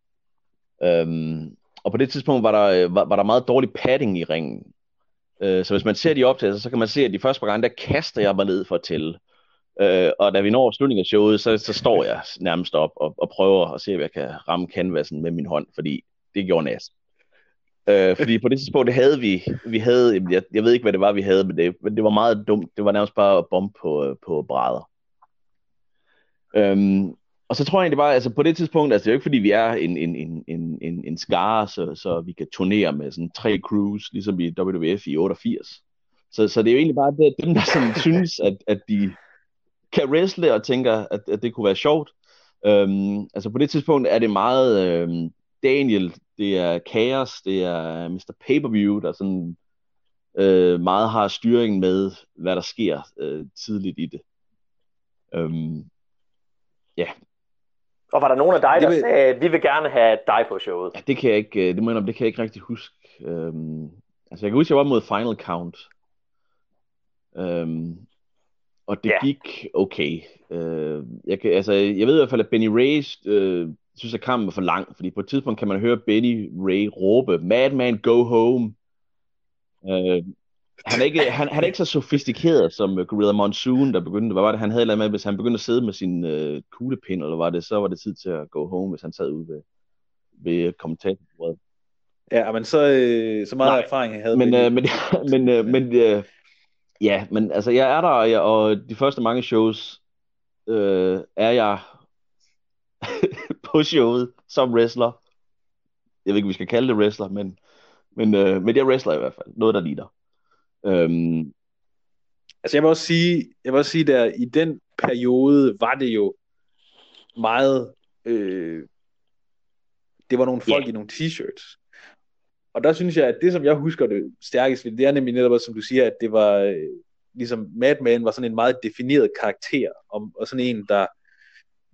Øhm, og på det tidspunkt var der, var, var der meget dårlig padding i ringen. Øh, så hvis man ser de optagelser, så kan man se, at de første par gange, der kaster jeg mig ned for at tælle. Øh, og da vi når slutningen af showet, så, så står jeg nærmest op og, og prøver at se, om jeg kan ramme canvasen med min hånd, fordi det gjorde næst. Øh, fordi på det tidspunkt, det havde vi, vi havde, jeg, jeg ved ikke, hvad det var, vi havde, men det, men det var meget dumt. Det var nærmest bare at bombe på, øh, på brædder. Øhm, og så tror jeg egentlig bare, altså på det tidspunkt, altså det er jo ikke fordi, vi er en, en, en, en, en, en skare, så, så vi kan turnere med sådan tre crews, ligesom i WWF i 88. Så, så det er jo egentlig bare det, dem, der sådan synes, at, at de kan wrestle og tænker, at, at det kunne være sjovt. Øhm, altså på det tidspunkt er det meget øhm, Daniel, det er Chaos, det er Mr. Pay-Per-View, der sådan øh, meget har styringen med, hvad der sker øh, tidligt i det. Øhm, ja, og var der nogen af dig, der vil... sagde, at vi vil gerne have dig på showet? Ja, det kan jeg ikke, øh, det må jeg, det kan jeg ikke rigtig huske. Øhm, altså jeg kan huske, jeg var mod Final Count. Øhm, og det ja. gik okay. Øh, jeg, kan, altså, jeg ved i hvert fald, at Benny Ray øh, synes, at kampen var for lang, fordi på et tidspunkt kan man høre Benny Ray råbe, Madman, go home. Øh, han, er ikke, han, han er ikke så sofistikeret som uh, Gorilla Monsoon, der begyndte, hvad var det, han havde med, hvis han begyndte at sidde med sin uh, kuglepind, eller var det, så var det tid til at gå home, hvis han sad ude ved, ved kommentatorbordet. Ja, men så, øh, så meget Nej, erfaring jeg havde men, øh, men, men, øh, men øh, ja, men altså jeg er der, og, jeg, og de første mange shows øh, er jeg på showet som wrestler. Jeg ved ikke, om vi skal kalde det wrestler, men, men, øh, men det er wrestler i hvert fald. Noget, der ligner. Øhm, altså jeg vil også sige, jeg vil også sige der, i den periode var det jo meget, øh, det var nogle folk yeah. i nogle t-shirts. Og der synes jeg, at det, som jeg husker det stærkest det er nemlig netop, som du siger, at det var, øh, ligesom Madman var sådan en meget defineret karakter, og, og sådan en, der,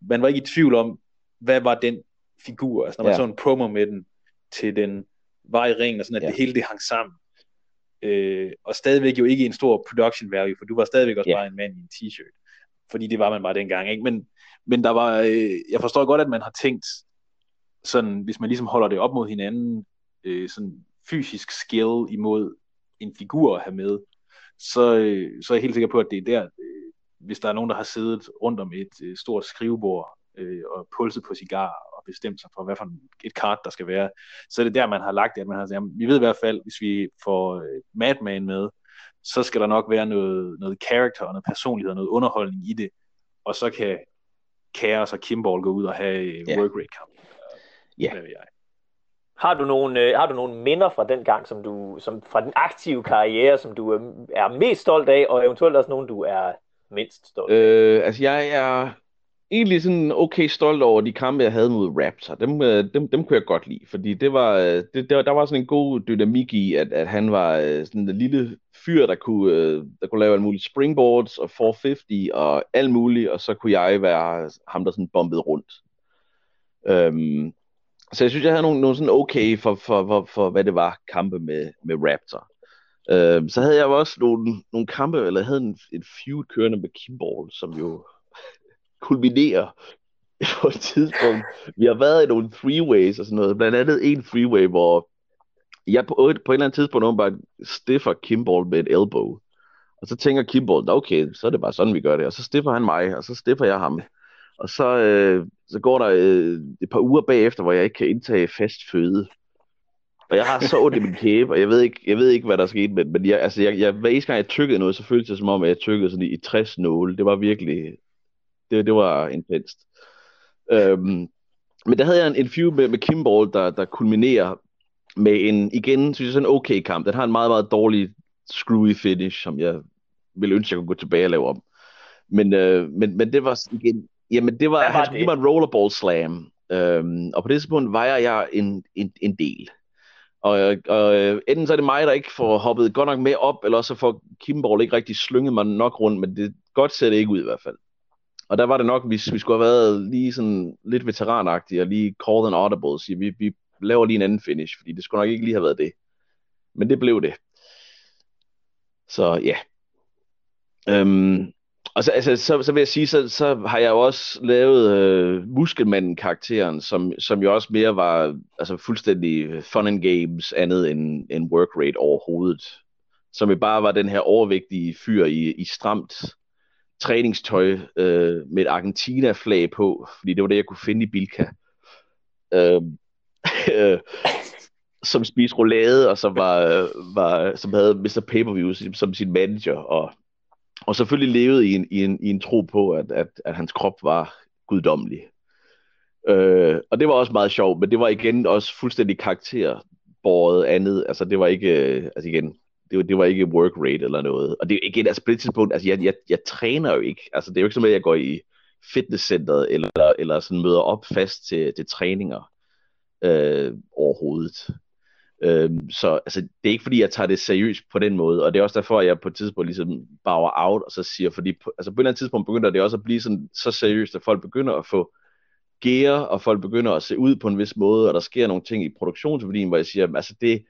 man var ikke i tvivl om, hvad var den figur, altså når man yeah. så en promo med den, til den var i ringen, og sådan, at yeah. det hele det hang sammen øh, og stadigvæk jo ikke en stor production value, for du var stadigvæk også yeah. bare en mand i en t-shirt, fordi det var man bare dengang, ikke? Men, men der var, øh, jeg forstår godt, at man har tænkt, sådan, hvis man ligesom holder det op mod hinanden, øh, sådan fysisk skill imod en figur at have med, så, øh, så er jeg helt sikker på, at det er der, øh, hvis der er nogen, der har siddet rundt om et øh, stort skrivebord øh, og pulset på cigar og bestemt sig for, hvad for et kart der skal være, så er det der, man har lagt det, at man har sagt, jamen, vi ved i hvert fald, hvis vi får øh, Madman med, så skal der nok være noget, noget character og noget personlighed og noget underholdning i det, og så kan Chaos og Kimball gå ud og have yeah. work rate kamp. Ja. Jeg. Har du nogle øh, har du nogle minder fra den gang, som du som fra den aktive karriere, som du øh, er mest stolt af, og eventuelt også nogle du er mindst stolt af? Øh, altså jeg er egentlig sådan okay stolt over de kampe, jeg havde mod Raptor. Dem, øh, dem, dem kunne jeg godt lide, fordi det var, øh, det, der, der var sådan en god dynamik i, at, at han var øh, sådan en lille fyr, der kunne, der kunne lave alle mulige springboards og 450 og alt muligt, og så kunne jeg være ham, der sådan bombede rundt. Øhm, så jeg synes, jeg havde nogle, nogle sådan okay for, for, for, for, hvad det var, kampe med, med Raptor. Øhm, så havde jeg også nogle, nogle kampe, eller jeg havde en, et feud kørende med Kimball, som jo kulminerer på et tidspunkt. Vi har været i nogle freeways og sådan noget. Blandt andet en freeway, hvor jeg på, på et eller andet tidspunkt bare stiffer Kimball med et elbow. Og så tænker Kimball, okay, så er det bare sådan, vi gør det. Og så stiffer han mig, og så stiffer jeg ham. Og så, øh, så går der øh, et par uger bagefter, hvor jeg ikke kan indtage fast føde. Og jeg har så ondt i min kæbe, og jeg ved ikke, jeg ved ikke hvad der skete, men, men jeg, altså, jeg, jeg, hver eneste gang jeg tykkede noget, så føltes det som om, at jeg tykkede sådan i, i 60 nåle. Det var virkelig, det, det var intenst. Øhm, men der havde jeg en, feud med, med Kimball, der, der kulminerer med en, igen, synes jeg, sådan en okay kamp. Den har en meget, meget dårlig screwy finish, som jeg ville ønske, jeg kunne gå tilbage og lave om. Men, øh, men, men det var igen, jamen det var, var han skulle en rollerball slam. Øhm, og på det tidspunkt vejer jeg en, en, en del. Og, og øh, enten så er det mig, der ikke får hoppet godt nok med op, eller så får Kimball ikke rigtig slynget mig nok rundt, men det godt ser det ikke ud i hvert fald. Og der var det nok, hvis vi skulle have været lige sådan lidt veteranagtige, og lige call an audible, sige, vi, vi laver lige en anden finish, fordi det skulle nok ikke lige have været det. Men det blev det. Så ja. Øhm, og så, altså, så, så vil jeg sige, så, så har jeg jo også lavet øh, Muskelmanden-karakteren, som, som jo også mere var altså, fuldstændig fun and games, andet end, end work rate overhovedet. Som jo bare var den her overvægtige fyr i, i stramt træningstøj øh, med et Argentina-flag på, fordi det var det, jeg kunne finde i Bilka. Øh, øh, som spiste roulade, og som, var, øh, var, som havde Mr. Pay-Per-View som sin manager, og, og selvfølgelig levede i en, i en, i en tro på, at, at, at hans krop var guddommelig. Øh, og det var også meget sjovt, men det var igen også fuldstændig karakterbåret andet. Altså det var ikke, øh, altså igen, det var, det var ikke work rate eller noget. Og det er igen, altså på det tidspunkt, altså jeg, jeg, jeg træner jo ikke. Altså det er jo ikke som, at jeg går i fitnesscenteret eller, eller sådan møder op fast til, til træninger øh, overhovedet. Øh, så altså, det er ikke fordi, jeg tager det seriøst på den måde, og det er også derfor, at jeg på et tidspunkt ligesom bower out, og så siger, fordi på, altså på et eller andet tidspunkt begynder det også at blive sådan, så seriøst, at folk begynder at få gear, og folk begynder at se ud på en vis måde, og der sker nogle ting i produktionsværdien, hvor jeg siger, altså det,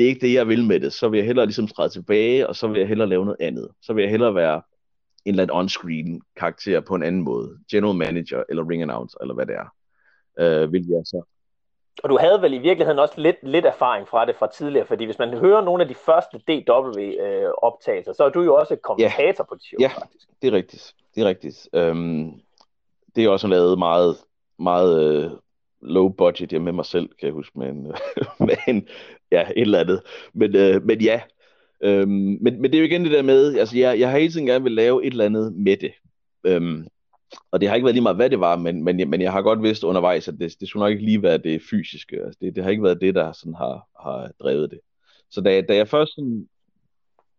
det er ikke det, jeg vil med det. Så vil jeg hellere ligesom træde tilbage, og så vil jeg hellere lave noget andet. Så vil jeg hellere være en eller anden on-screen karakter på en anden måde. General manager, eller ring announcer, eller hvad det er. Øh, vil jeg så. Og du havde vel i virkeligheden også lidt, lidt erfaring fra det fra tidligere, fordi hvis man hører nogle af de første DW-optagelser, så er du jo også kommentator ja. på det show, ja, faktisk. det er rigtigt. Det er rigtigt. Øhm, det er også lavet meget, meget øh, low budget jeg med mig selv, kan jeg huske, med en, med en ja, et eller andet. Men, øh, men ja, øhm, men, men det er jo igen det der med, altså jeg, jeg har hele tiden gerne vil lave et eller andet med det. Øhm, og det har ikke været lige meget, hvad det var, men, men, men jeg har godt vidst undervejs, at det, det skulle nok ikke lige være det fysiske. Altså det, det har ikke været det, der sådan har, har drevet det. Så da, da jeg først sådan,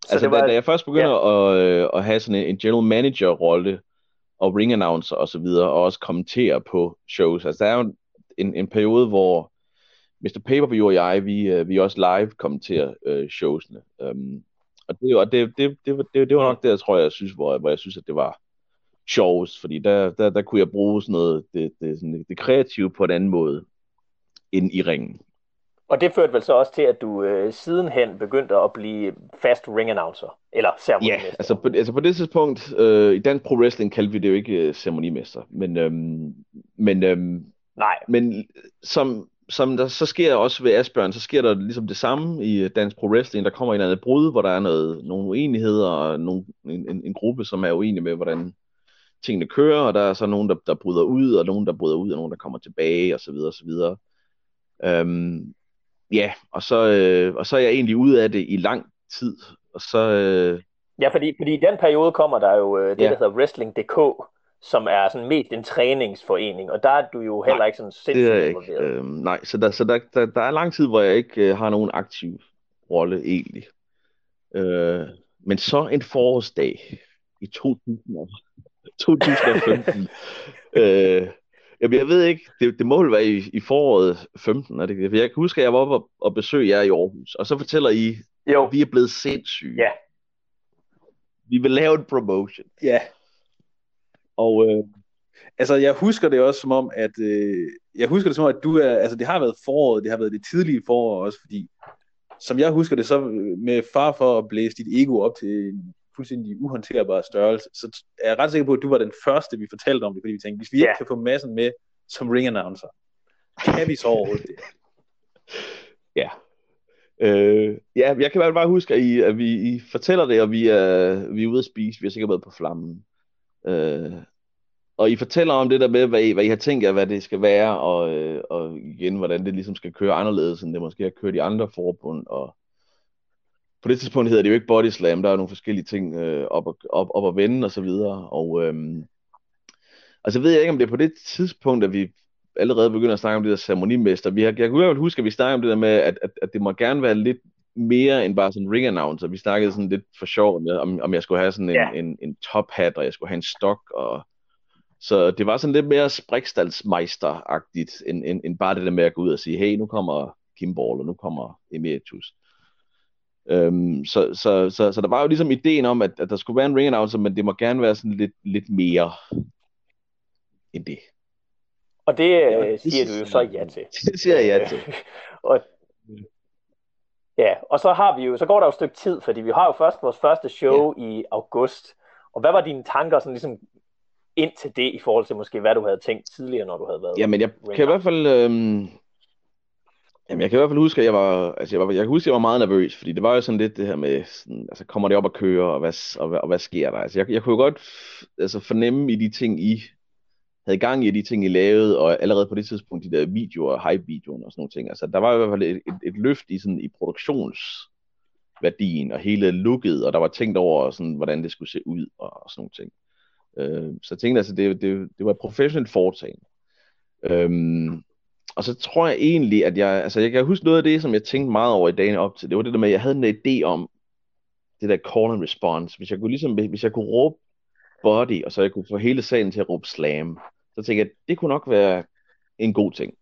så altså, var, da, da jeg først begynder ja. at, øh, at have sådan en, en general manager rolle og ring announcer og så videre, og også kommentere på shows. Altså der er jo en, en periode, hvor Mr. Paperview og jeg, vi, vi også live kommenterer uh, showsene. Um, og det, og det, det, det, det, det var nok det, jeg tror, jeg synes, hvor, hvor jeg synes, at det var sjovest, fordi der, der, der kunne jeg bruge sådan noget, det, det, sådan, det kreative på en anden måde, end i ringen. Og det førte vel så også til, at du øh, sidenhen begyndte at blive fast ring announcer, eller ceremonimester? Ja, altså på, altså på det tidspunkt, øh, i dansk pro wrestling kaldte vi det jo ikke øh, ceremonimester, men, øhm, men, øhm, Nej. men som, som der så sker også ved Asbjørn, så sker der ligesom det samme i dansk pro wrestling. Der kommer en eller anden brud, hvor der er noget, nogle uenigheder, og nogle, en, en, en gruppe, som er uenige med, hvordan tingene kører, og der er så nogen, der, der bryder ud, og nogen, der bryder ud, og nogen, der kommer tilbage, og så videre, og så videre. Øhm, ja, og så, øh, og så er jeg egentlig ude af det i lang tid, og så... Øh, ja, fordi, fordi i den periode kommer der jo øh, det, ja. der hedder Wrestling.dk, som er sådan mest en træningsforening, og der er du jo heller nej, ikke sådan sindssygt involveret. Øh, nej, så, der, så der, der, der er lang tid, hvor jeg ikke øh, har nogen aktiv rolle egentlig. Øh, men så en forårsdag i 2000, 2015. øh, Jamen, jeg ved ikke, det, det må vel være i, i foråret 15, er det Jeg kan huske, at jeg var oppe og, og besøge jer i Aarhus, og så fortæller I, jo. at vi er blevet sindssyge. Ja. Vi vil lave en promotion. Ja. Og øh, altså, jeg husker det også som om, at øh, jeg husker det som om, at du er, altså det har været foråret, det har været det tidlige forår også, fordi som jeg husker det, så med far for at blæse dit ego op til en fuldstændig uhåndterbar størrelse, så er jeg ret sikker på, at du var den første, vi fortalte om det, fordi vi tænkte, hvis vi ja. ikke kan få massen med som ring announcer, kan vi så overhovedet det? Ja. Øh, ja, jeg kan bare huske, at I, at vi, I fortæller det, og vi er, vi er ude at spise. Vi har sikkert været på flammen. Øh, og I fortæller om det der med, hvad I, hvad I har tænkt jer, hvad det skal være, og, øh, og igen, hvordan det ligesom skal køre anderledes, end det måske har kørt i andre forbund. Og på det tidspunkt hedder det jo ikke body slam, der er nogle forskellige ting øh, op, og, op, op og vende og så videre. Og øh, altså ved jeg ikke, om det er på det tidspunkt, at vi allerede begynder at snakke om det der ceremonimester. Vi har, jeg kunne i hvert fald huske, at vi snakkede om det der med, at, at, at det må gerne være lidt mere end bare sådan ring announcer. Vi snakkede sådan lidt for sjov om, om jeg skulle have sådan en, ja. en, en top hat, og jeg skulle have en stok, og så det var sådan lidt mere sprikstalsmeister-agtigt, end, end, end bare det der med at gå ud og sige, hey, nu kommer Kimball, og nu kommer Emeritus. Øhm, så, så, så, så der var jo ligesom ideen om, at, at der skulle være en ring announcer, men det må gerne være sådan lidt, lidt mere end det. Og det ja, øh, siger det, du jo så ja til. Det siger jeg ja til. og, ja, og så har vi jo, så går der jo et stykke tid, fordi vi har jo først vores første show ja. i august. Og hvad var dine tanker sådan ligesom ind til det, i forhold til måske, hvad du havde tænkt tidligere, når du havde været Jamen, jeg kan i hvert fald... Øhm, jamen, jeg kan i hvert fald huske, at jeg var... Altså, jeg, var, jeg kan huske, at jeg var meget nervøs, fordi det var jo sådan lidt det her med... Sådan, altså, kommer det op at køre, og hvad, og, hvad, og hvad sker der? Altså, jeg, jeg kunne jo godt altså, fornemme i de ting, I havde gang i de ting, I lavede, og allerede på det tidspunkt, de der videoer, hype-videoer og sådan nogle ting. Altså, der var i hvert fald et, et, et løft i, sådan, i produktionsværdien og hele looket, og der var tænkt over, sådan, hvordan det skulle se ud og, og sådan nogle ting. Øh, så jeg tænkte altså, det, det, det var et professionelt foretagende. Øhm, og så tror jeg egentlig, at jeg, altså jeg kan huske noget af det, som jeg tænkte meget over i dagene op til, det var det der med, at jeg havde en idé om det der call and response. Hvis jeg kunne ligesom, hvis jeg kunne råbe body, og så jeg kunne få hele salen til at råbe slam, så tænkte jeg, at det kunne nok være en god ting.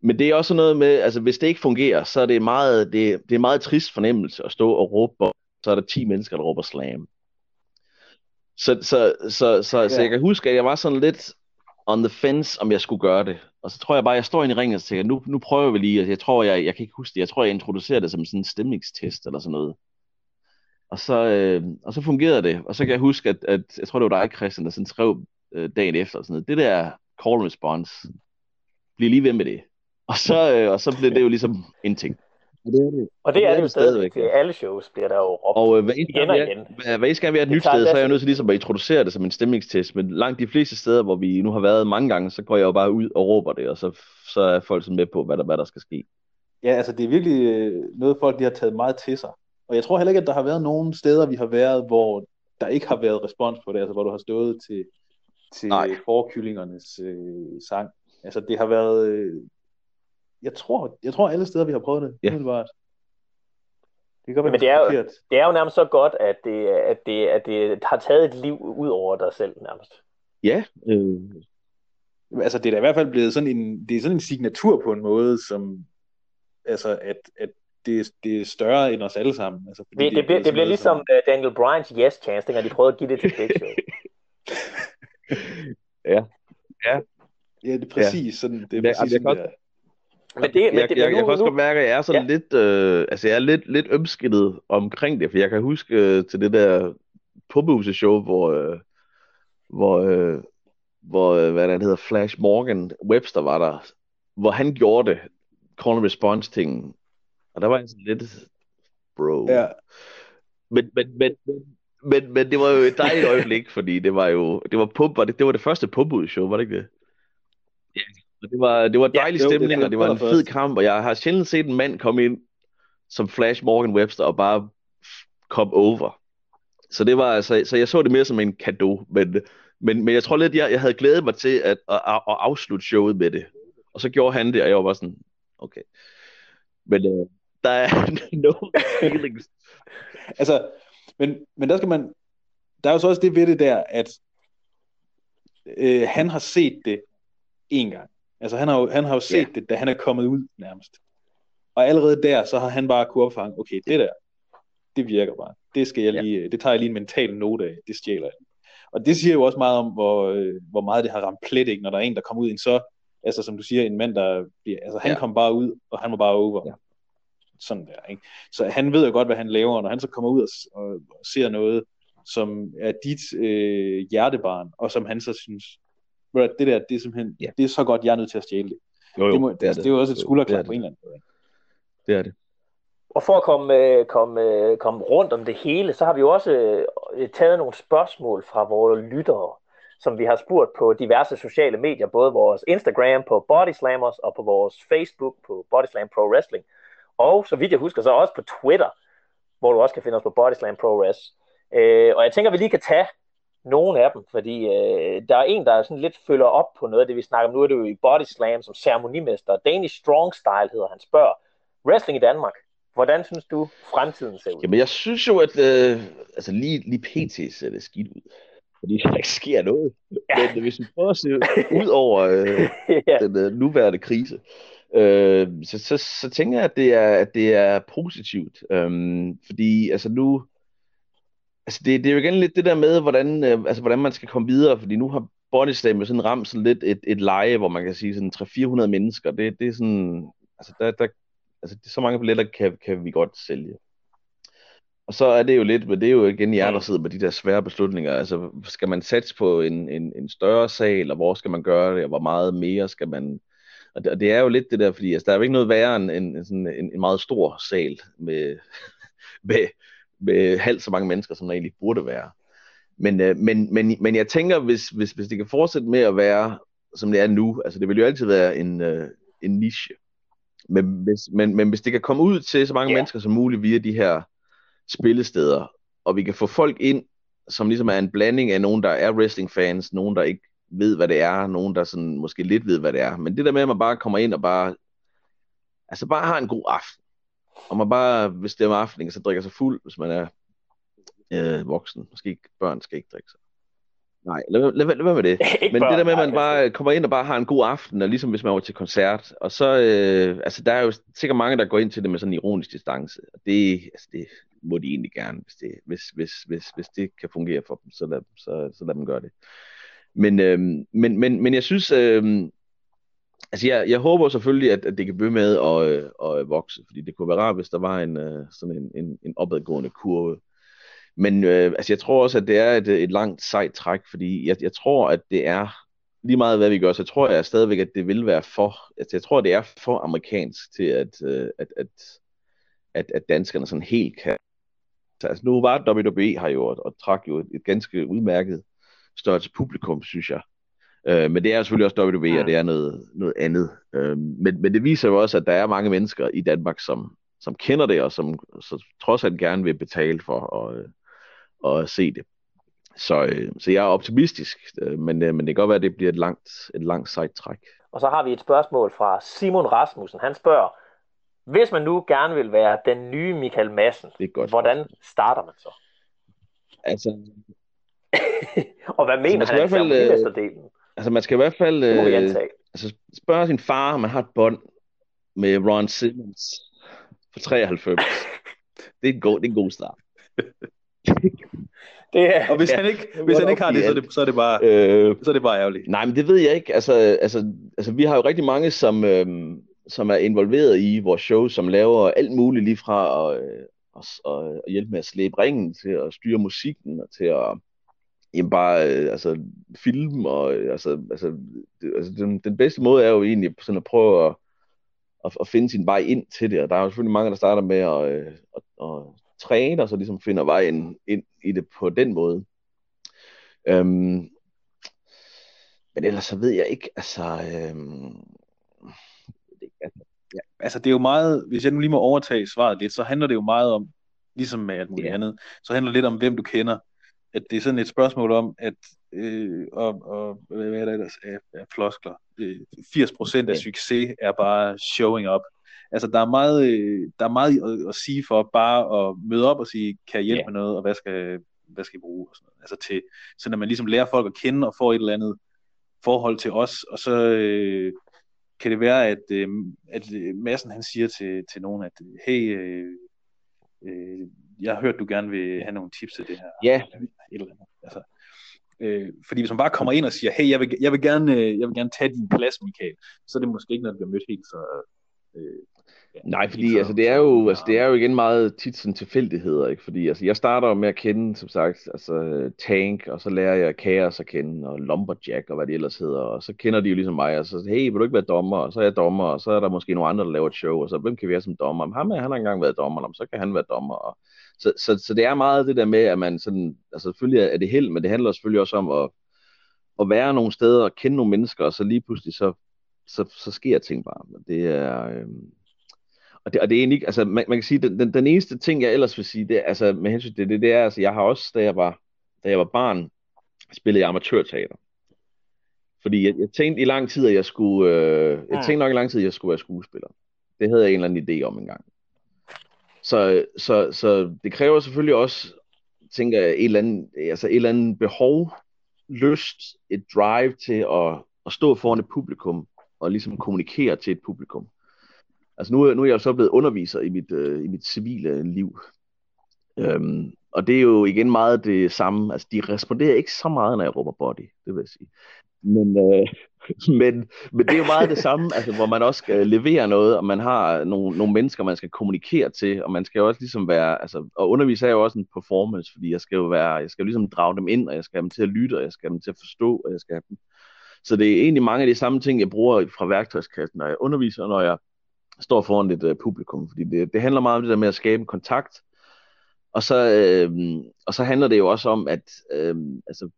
Men det er også noget med, altså hvis det ikke fungerer, så er det meget, det, det er meget trist fornemmelse at stå og råbe, og så er der 10 mennesker, der råber slam. Så, så, så, så, ja. så jeg kan huske, at jeg var sådan lidt on the fence, om jeg skulle gøre det. Og så tror jeg bare, at jeg står ind i ringen og tænker, nu, nu prøver vi lige. Jeg tror, jeg, jeg kan ikke huske det. Jeg tror, jeg introducerer det som sådan en stemningstest eller sådan noget. Og så, øh, og så fungerede det. Og så kan jeg huske, at, at jeg tror, det var dig, Christian, der sådan skrev øh, dagen efter. Sådan noget. Det der call response, bliv lige ved med det. Og så, øh, og så blev det jo ligesom en ting. Og det er det, og det er det, jo stadigvæk. Til alle shows bliver der jo råbt og, øh, hvad igen og igen. Hvad, hvad I skal være et nyt sted, så er jeg nødt til ligesom at introducere det som en stemningstest. Men langt de fleste steder, hvor vi nu har været mange gange, så går jeg jo bare ud og råber det, og så, så er folk sådan med på, hvad der, hvad der skal ske. Ja, altså det er virkelig øh, noget, folk de har taget meget til sig. Og jeg tror heller ikke, at der har været nogen steder, vi har været, hvor der ikke har været respons på det, altså hvor du har stået til, til forkyllingernes øh, sang. Altså det har været, øh, jeg tror, jeg tror alle steder, vi har prøvet det. Ja. Umiddelbart. Det kan være Men det er, jo, det er jo nærmest så godt, at det, at, det, at det har taget et liv ud over dig selv nærmest. Ja. Øh. Altså det er da i hvert fald blevet sådan en, det er sådan en signatur på en måde, som altså at, at det, det er større end os alle sammen. Altså, fordi det, det, det, bliver, det bliver ligesom som... Øh, Daniel Bryans yes chance, dengang de prøvede at give det til Big Show. ja. Ja. Ja, det er præcis ja. sådan. Det er præcis ja, sådan, det men det, men jeg, det, jeg, jeg, jeg kan også godt mærke, at jeg er sådan ja. lidt, øh, altså jeg er lidt, lidt ømskillet omkring det, for jeg kan huske øh, til det der show, hvor, øh, hvor, øh, hvor øh, hvad det hedder, Flash Morgan Webster var der, hvor han gjorde det, call and response ting, og der var jeg sådan lidt, bro. Ja. Men, men, men, men, men det var jo et dejligt øjeblik, fordi det var jo, det var pump, det, det var det første show, var det ikke det? Og det var, det var dejlig ja, stemning, det, og det var en fed først. kamp, og jeg har sjældent set en mand komme ind som Flash Morgan Webster og bare kom over. Så det var altså, så jeg så det mere som en gave, men, men, men jeg tror lidt, jeg, jeg havde glædet mig til at, at, at, at afslutte showet med det. Og så gjorde han det, og jeg var bare sådan, okay. Men uh, der er no feelings. altså, men, men der skal man, der er jo så også det ved det der, at øh, han har set det en gang. Altså han har jo, han har jo set yeah. det, da han er kommet ud nærmest. Og allerede der, så har han bare kunne opfange, okay, det der, det virker bare. Det skal jeg lige, yeah. det tager jeg lige en mental note af, det stjæler jeg. Og det siger jo også meget om, hvor, øh, hvor meget det har ramt plet, ikke, når der er en, der kommer ud i en så, altså som du siger, en mand, der bliver, altså han yeah. kom bare ud, og han var bare over. Yeah. Sådan der, ikke? Så han ved jo godt, hvad han laver, når han så kommer ud og, og, og ser noget, som er dit øh, hjertebarn, og som han så synes, det der, det er simpelthen, ja. det er så godt, jeg er nødt til at stjæle det. Jo, jo, det, må, det, er det. det er jo også et skulderklap på en eller anden måde. Det er det. Og for at komme, øh, komme, øh, komme rundt om det hele, så har vi jo også øh, taget nogle spørgsmål fra vores lyttere, som vi har spurgt på diverse sociale medier, både vores Instagram på Body Slammers og på vores Facebook på Body Slam Pro Wrestling. Og så vidt jeg husker, så også på Twitter, hvor du også kan finde os på Body Slam Pro Wrest. Øh, og jeg tænker, at vi lige kan tage nogle af dem, fordi øh, der er en, der sådan lidt følger op på noget af det, vi snakker om. Nu er det jo i Body Slam som ceremonimester. Danish Strong Style hedder han spørger. Wrestling i Danmark. Hvordan synes du, fremtiden ser ud? Jamen, jeg synes jo, at øh, altså lige, lige pt. ser det skidt ud. Fordi der ikke sker noget. Ja. Men hvis vi prøver at se ud over øh, ja. den øh, nuværende krise, øh, så, så, så tænker jeg, at det er, at det er positivt. Øhm, fordi altså nu, altså det, det er jo igen lidt det der med, hvordan, øh, altså, hvordan man skal komme videre, fordi nu har Bodyslam jo sådan ramt sådan lidt et, et leje, hvor man kan sige sådan 300-400 mennesker. Det, det er sådan, altså der, der, altså så mange billetter kan, kan vi godt sælge. Og så er det jo lidt, men det er jo igen jer, der sidder med de der svære beslutninger. Altså, skal man satse på en, en, en større sal, eller hvor skal man gøre det, og hvor meget mere skal man... Og det, og det er jo lidt det der, fordi altså, der er jo ikke noget værre end en, sådan en, en meget stor sal med, med, med halvt så mange mennesker, som der egentlig burde være. Men, øh, men, men, men jeg tænker, hvis, hvis, hvis det kan fortsætte med at være, som det er nu, altså det vil jo altid være en, øh, en niche. Men hvis, men, men hvis det kan komme ud til så mange yeah. mennesker som muligt via de her spillesteder, og vi kan få folk ind, som ligesom er en blanding af nogen, der er wrestling-fans, nogen, der ikke ved, hvad det er, nogen, der sådan måske lidt ved, hvad det er. Men det der med, at man bare kommer ind og bare, altså bare har en god aften, og man bare, hvis det er om aftenen, så drikker sig fuld, hvis man er øh, voksen. Måske ikke, børn skal ikke drikke sig. Nej, lad, lad, lad, lad være med det. Men børn, det der med, at man bare kommer ind og bare har en god aften, og ligesom hvis man var til koncert, og så, øh, altså der er jo sikkert mange, der går ind til det med sådan en ironisk distance, og det, altså det må de egentlig gerne, hvis det, hvis, hvis, hvis, hvis det kan fungere for dem, så lad, så, så lad dem gøre det. Men, øh, men, men, men jeg synes, øh, altså jeg, jeg håber selvfølgelig, at, at det kan blive med at, øh, at vokse, fordi det kunne være rart, hvis der var en, øh, sådan en, en, en opadgående kurve, men øh, altså, jeg tror også, at det er et, et langt sejt træk, fordi jeg, jeg tror, at det er lige meget, hvad vi gør, så tror jeg stadigvæk, at det vil være for, altså, jeg tror, at det er for amerikansk til, at, øh, at, at, at, at danskerne sådan helt kan. Altså, nu var WWE har jo, og, og trak jo et, et ganske udmærket størrelse publikum, synes jeg. Øh, men det er selvfølgelig også WWE, og det er noget, noget andet. Øh, men, men det viser jo også, at der er mange mennesker i Danmark, som, som kender det, og som så trods alt gerne vil betale for at, øh, at se det. Så, øh, så jeg er optimistisk, øh, men, øh, men det kan godt være, at det bliver et langt, et langt sejt træk. Og så har vi et spørgsmål fra Simon Rasmussen. Han spørger, hvis man nu gerne vil være den nye Michael Madsen, det er godt hvordan spørgsmål. starter man så? Altså, og hvad mener altså, han i hvert fald, øh, Altså man skal i hvert fald øh, altså, spørge sin far, om man har et bånd med Ron Simmons på 93. det, er en god, det er en god start. det er, og hvis ja, han ikke, hvis han ikke har det, så er det, så er det bare, øh, så er det bare ærgerligt. Nej, men det ved jeg ikke. Altså, altså, altså vi har jo rigtig mange, som, øh, som er involveret i vores show, som laver alt muligt lige fra at, at, at, at hjælpe med at slæbe ringen til at styre musikken og til at jamen bare øh, altså, filme og altså, altså, det, altså den, den bedste måde er jo egentlig sådan at prøve at, at, at finde sin vej ind til det, og der er jo selvfølgelig mange, der starter med at, øh, at, at, at træne, og så ligesom finder vejen ind i det på den måde. Øhm, men ellers så ved jeg ikke, altså... Øhm, altså, ja. altså det er jo meget, hvis jeg nu lige må overtage svaret lidt, så handler det jo meget om, ligesom med alt muligt yeah. andet, så handler det lidt om, hvem du kender. At det er sådan et spørgsmål om, at øh, og, og hvad er det ellers af, af floskler, øh, 80% af succes er bare showing up. Altså, der er meget, øh, der er meget at, at sige for bare at møde op og sige, kan jeg hjælpe yeah. med noget, og hvad skal, hvad skal I bruge? Og sådan noget. Altså til, så når man ligesom lærer folk at kende og får et eller andet forhold til os, og så øh, kan det være, at, øh, at Madsen han siger til, til nogen, at hey, øh, øh, jeg har hørt, du gerne vil have nogle tips til det her. Ja. Et eller andet. Altså, øh, fordi hvis man bare kommer ind og siger, hey, jeg vil, jeg vil, gerne, øh, jeg vil gerne tage din plads, Michael, så er det måske ikke, når det bliver mødt helt så, øh, Nej, fordi altså, det, er jo, altså, det er jo igen meget tit sådan tilfældigheder, ikke? Fordi altså, jeg starter med at kende, som sagt, altså, Tank, og så lærer jeg Chaos at kende, og Lumberjack, og hvad det ellers hedder, og så kender de jo ligesom mig, og så hey, vil du ikke være dommer? Og så er jeg dommer, og så er der måske nogle andre, der laver et show, og så hvem kan være som dommer? Men ham han har engang været dommer, så kan han være dommer. Og, så, så, så det er meget det der med, at man sådan, altså selvfølgelig er det held, men det handler selvfølgelig også om at, at være nogle steder og kende nogle mennesker, og så lige pludselig så, så, så sker ting bare. Det er, øh, og det, og det er egentlig ikke, altså man, man kan sige, den, den, den eneste ting, jeg ellers vil sige, det, altså med hensyn til det, det er, altså jeg har også, da jeg var, da jeg var barn, spillet i amatørteater. Fordi jeg, jeg tænkte i lang tid, at jeg skulle, øh, jeg tænkte nok i lang tid, at jeg skulle være skuespiller. Det havde jeg en eller anden idé om engang. Så, så, så det kræver selvfølgelig også, tænker jeg, et eller andet, altså et eller andet behov, lyst, et drive til at, at stå foran et publikum, og ligesom kommunikere til et publikum. Altså nu, nu er jeg så blevet underviser i mit, øh, i mit civile liv. Øhm, og det er jo igen meget det samme. Altså de responderer ikke så meget, når jeg råber body, det vil jeg sige. Men, øh, men, men det er jo meget det samme, altså, hvor man også skal levere noget, og man har nogle, nogle mennesker, man skal kommunikere til, og man skal jo også ligesom være, altså, og undervise er jo også en performance, fordi jeg skal jo være, jeg skal jo ligesom drage dem ind, og jeg skal have dem til at lytte, og jeg skal have dem til at forstå, og jeg skal have dem. Så det er egentlig mange af de samme ting, jeg bruger fra værktøjskassen, når jeg underviser, når jeg står foran et uh, publikum, fordi det, det handler meget om det der med at skabe kontakt, og så, øh, og så handler det jo også om, at øh, altså,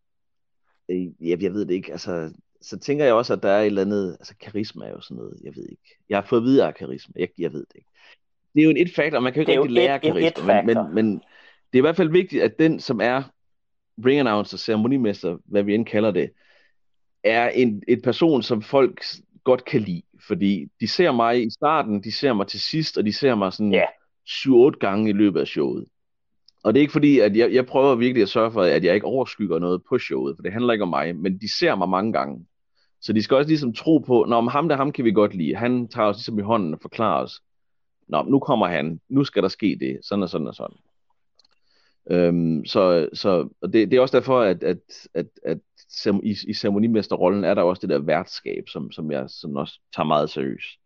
øh, jeg, jeg ved det ikke, altså, så tænker jeg også, at der er et eller andet, altså karisma er jo sådan noget, jeg ved ikke. Jeg har fået videre af karisma, jeg, jeg ved det ikke. Det er jo en et faktor, man kan jo ikke rigtig lære et, karisma, men, men, men det er i hvert fald vigtigt, at den, som er ring announcer, ceremonimester, hvad vi end kalder det, er en, en person, som folk godt kan lide, fordi de ser mig i starten, de ser mig til sidst, og de ser mig sådan yeah. 7-8 gange i løbet af showet. Og det er ikke fordi, at jeg, jeg prøver virkelig at sørge for, at jeg ikke overskygger noget på showet, for det handler ikke om mig, men de ser mig mange gange. Så de skal også ligesom tro på, når om ham der, ham kan vi godt lide. Han tager os ligesom i hånden og forklarer os, Nå, nu kommer han, nu skal der ske det, sådan og sådan og sådan. Øhm, så så og det, det er også derfor, at, at, at, at i, i ceremonimesterrollen er der også det der værtskab, som, som jeg som også tager meget seriøst.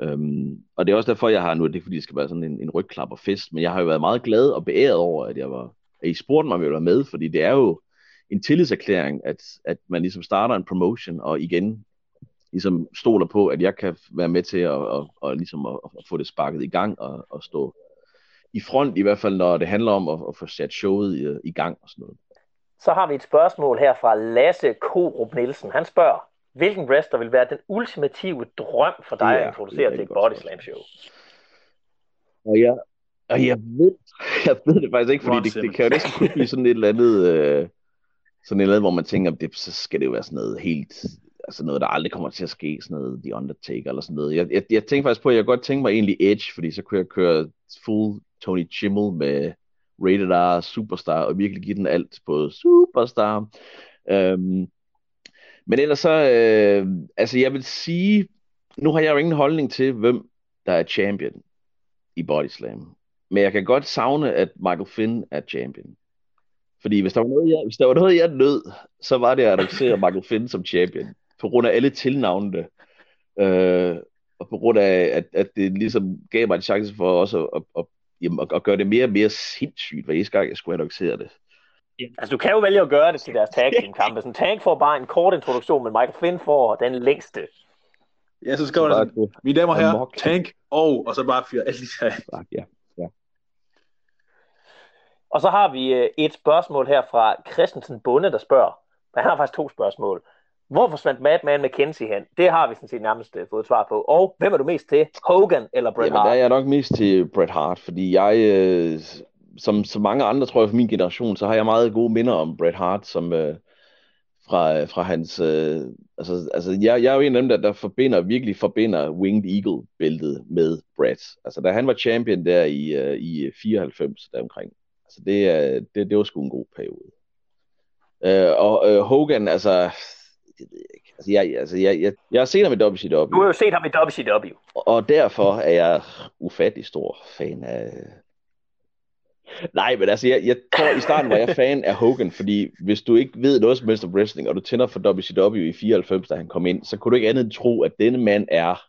Øhm, og det er også derfor, jeg har nu, det er fordi, det skal være sådan en, en rygklap og fest, men jeg har jo været meget glad og beæret over, at jeg var, at I spurgte mig, om jeg ville være med, fordi det er jo en tillidserklæring, at, at man ligesom starter en promotion, og igen ligesom stoler på, at jeg kan være med til at, og, og ligesom at, at få det sparket i gang og, og stå i front, i hvert fald når det handler om at, at få sat showet i, i gang og sådan noget. Så har vi et spørgsmål her fra Lasse Korup Nielsen. Han spørger, hvilken wrestler vil være den ultimative drøm for dig at introducere til et body slam show? Og jeg, og jeg ved, jeg ved det faktisk ikke, fordi det, det kan jo næsten kunne blive sådan et eller andet, øh, sådan et eller andet, hvor man tænker, det, så skal det jo være sådan noget helt, altså noget, der aldrig kommer til at ske, sådan noget The Undertaker eller sådan noget. Jeg, jeg, jeg tænkte faktisk på, at jeg godt tænke mig egentlig Edge, fordi så kunne jeg køre full Tony Chimmel med Rated R, Superstar, og virkelig give den alt på Superstar. Øhm, men ellers så, øh, altså jeg vil sige, nu har jeg jo ingen holdning til, hvem der er champion i Body Slam. Men jeg kan godt savne, at Michael Finn er champion. Fordi hvis der var noget, jeg, hvis der var noget, jeg nød, så var det at annoncere Michael Finn som champion. På grund af alle tilnavnene. Øh, og på grund af, at, at det ligesom gav mig en chance for også at, at, at, at, at gøre det mere og mere sindssygt, hver eneste gang jeg skulle annoncere det. Altså, du kan jo vælge at gøre det til deres tag team kampe. Sådan, Tank får bare en kort introduktion, men Michael Finn får den længste. Ja, så skriver han sådan, mine damer her, Tank, og, og så bare fyre de her. Ja, ja. Og så har vi øh, et spørgsmål her fra Christensen Bunde, der spørger. Han har faktisk to spørgsmål. Hvor forsvandt Madman McKenzie hen? Det har vi sådan set nærmest uh, fået svar på. Og hvem er du mest til? Hogan eller Bret Hart? Jamen, der er jeg nok mest til Bret Hart, fordi jeg, øh, som så mange andre, tror jeg, fra min generation, så har jeg meget gode minder om Bret Hart, som øh, fra, fra hans... Øh, altså, altså jeg, jeg er jo en af dem, der, der forbinder, virkelig forbinder Winged Eagle-bæltet med Bret. Altså, da han var champion der i, øh, i 94, der omkring. Altså, det, det, det var sgu en god periode. Øh, og øh, Hogan, altså, det ved jeg ikke. Altså, jeg, altså, jeg, jeg, jeg har set ham i WCW. Du har jo set ham i WCW. Og, og derfor er jeg ufattelig stor fan af... Nej, men altså, jeg, jeg tror, i starten var jeg fan af Hogan, fordi hvis du ikke ved noget som helst om wrestling, og du tænder for WCW i 94, da han kom ind, så kunne du ikke andet end tro, at denne mand er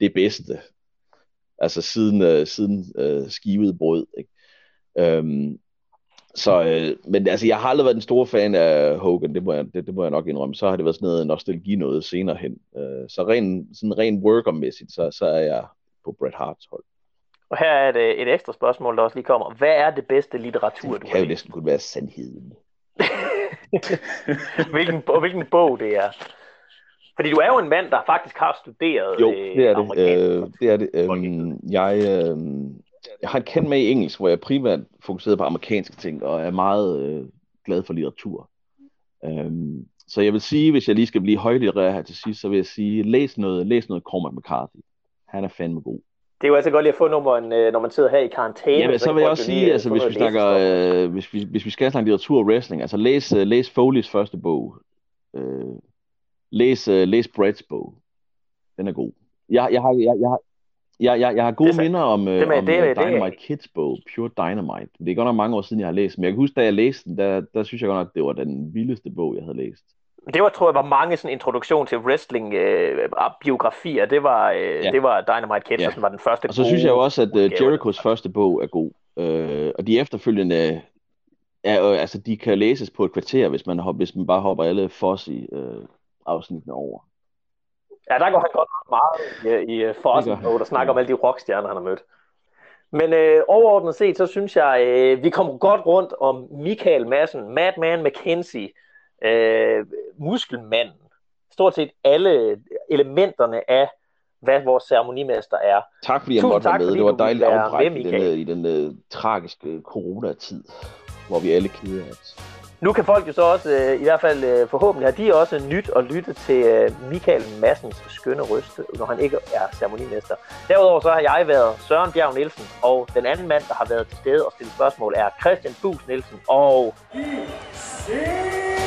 det bedste. Altså siden, øh, siden øh, skivet brød. Ikke? Øhm, så, øh, men altså, jeg har aldrig været den store fan af Hogan, det må jeg, det, det må jeg nok indrømme. Så har det været sådan noget nostalgi noget senere hen. Øh, så ren, sådan ren workermæssigt, så, så er jeg på Bret Harts hold. Og her er et, et ekstra spørgsmål, der også lige kommer. Hvad er det bedste litteratur, det du har Det kan jo næsten kunne være sandheden. hvilken, hvilken bog det er. Fordi du er jo en mand, der faktisk har studeret Jo, det er det. Øh, det er det. Øhm, jeg, øh, jeg har et kendt med i engelsk, hvor jeg primært fokuserer på amerikanske ting, og er meget øh, glad for litteratur. Øhm, så jeg vil sige, hvis jeg lige skal blive højlitterær her til sidst, så vil jeg sige, læs noget, læs noget Cormac McCarthy. Han er fandme god. Det er jo altså godt lige at få nummeren, øh, når man sidder her i karantæne. Ja, men så, så vil jeg også sige, altså, hvis vi, snakker, øh, hvis, vi, hvis vi skal snakke litteratur og wrestling, altså læs, uh, læs Foleys første bog. Øh, læs, uh, læs Bretts bog. Den er god. Jeg, jeg, har, jeg, jeg, har, jeg, jeg, jeg har gode det, minder om, det, om det, det, Dynamite det. Kids bog, Pure Dynamite. Det er godt nok mange år siden, jeg har læst, men jeg kan huske, da jeg læste den, der, der synes jeg godt nok, det var den vildeste bog, jeg havde læst. Det var, tror jeg, var mange sådan introduktion til wrestling øh, biografier. Det var, øh, ja. det var Dynamite Kids, ja. som var den første Og så synes jeg jo også, at uh, Jerichos første bog er god. Øh, og de efterfølgende er, øh, altså, de kan læses på et kvarter, hvis man, hvis man bare hopper alle Fossi øh, afsnittene over. Ja, der går han godt meget i, i øh, Fossen, der snakker ja. om alle de rockstjerner, han har mødt. Men øh, overordnet set, så synes jeg, øh, vi kommer godt rundt om Michael Madsen, Madman McKenzie, øh, muskelmanden. Stort set alle elementerne af, hvad vores ceremonimester er. Tak fordi jeg måtte være med. Det var dejligt at i den, i den uh, tragiske coronatid, hvor vi alle keder os. Nu kan folk jo så også, øh, i hvert fald øh, forhåbentlig, har de også nyt at lytte til øh, Michael Massens skønne røst, når han ikke er ceremonimester. Derudover så har jeg været Søren Bjerg Nielsen, og den anden mand, der har været til stede og stillet spørgsmål, er Christian Bus Nielsen. Og... I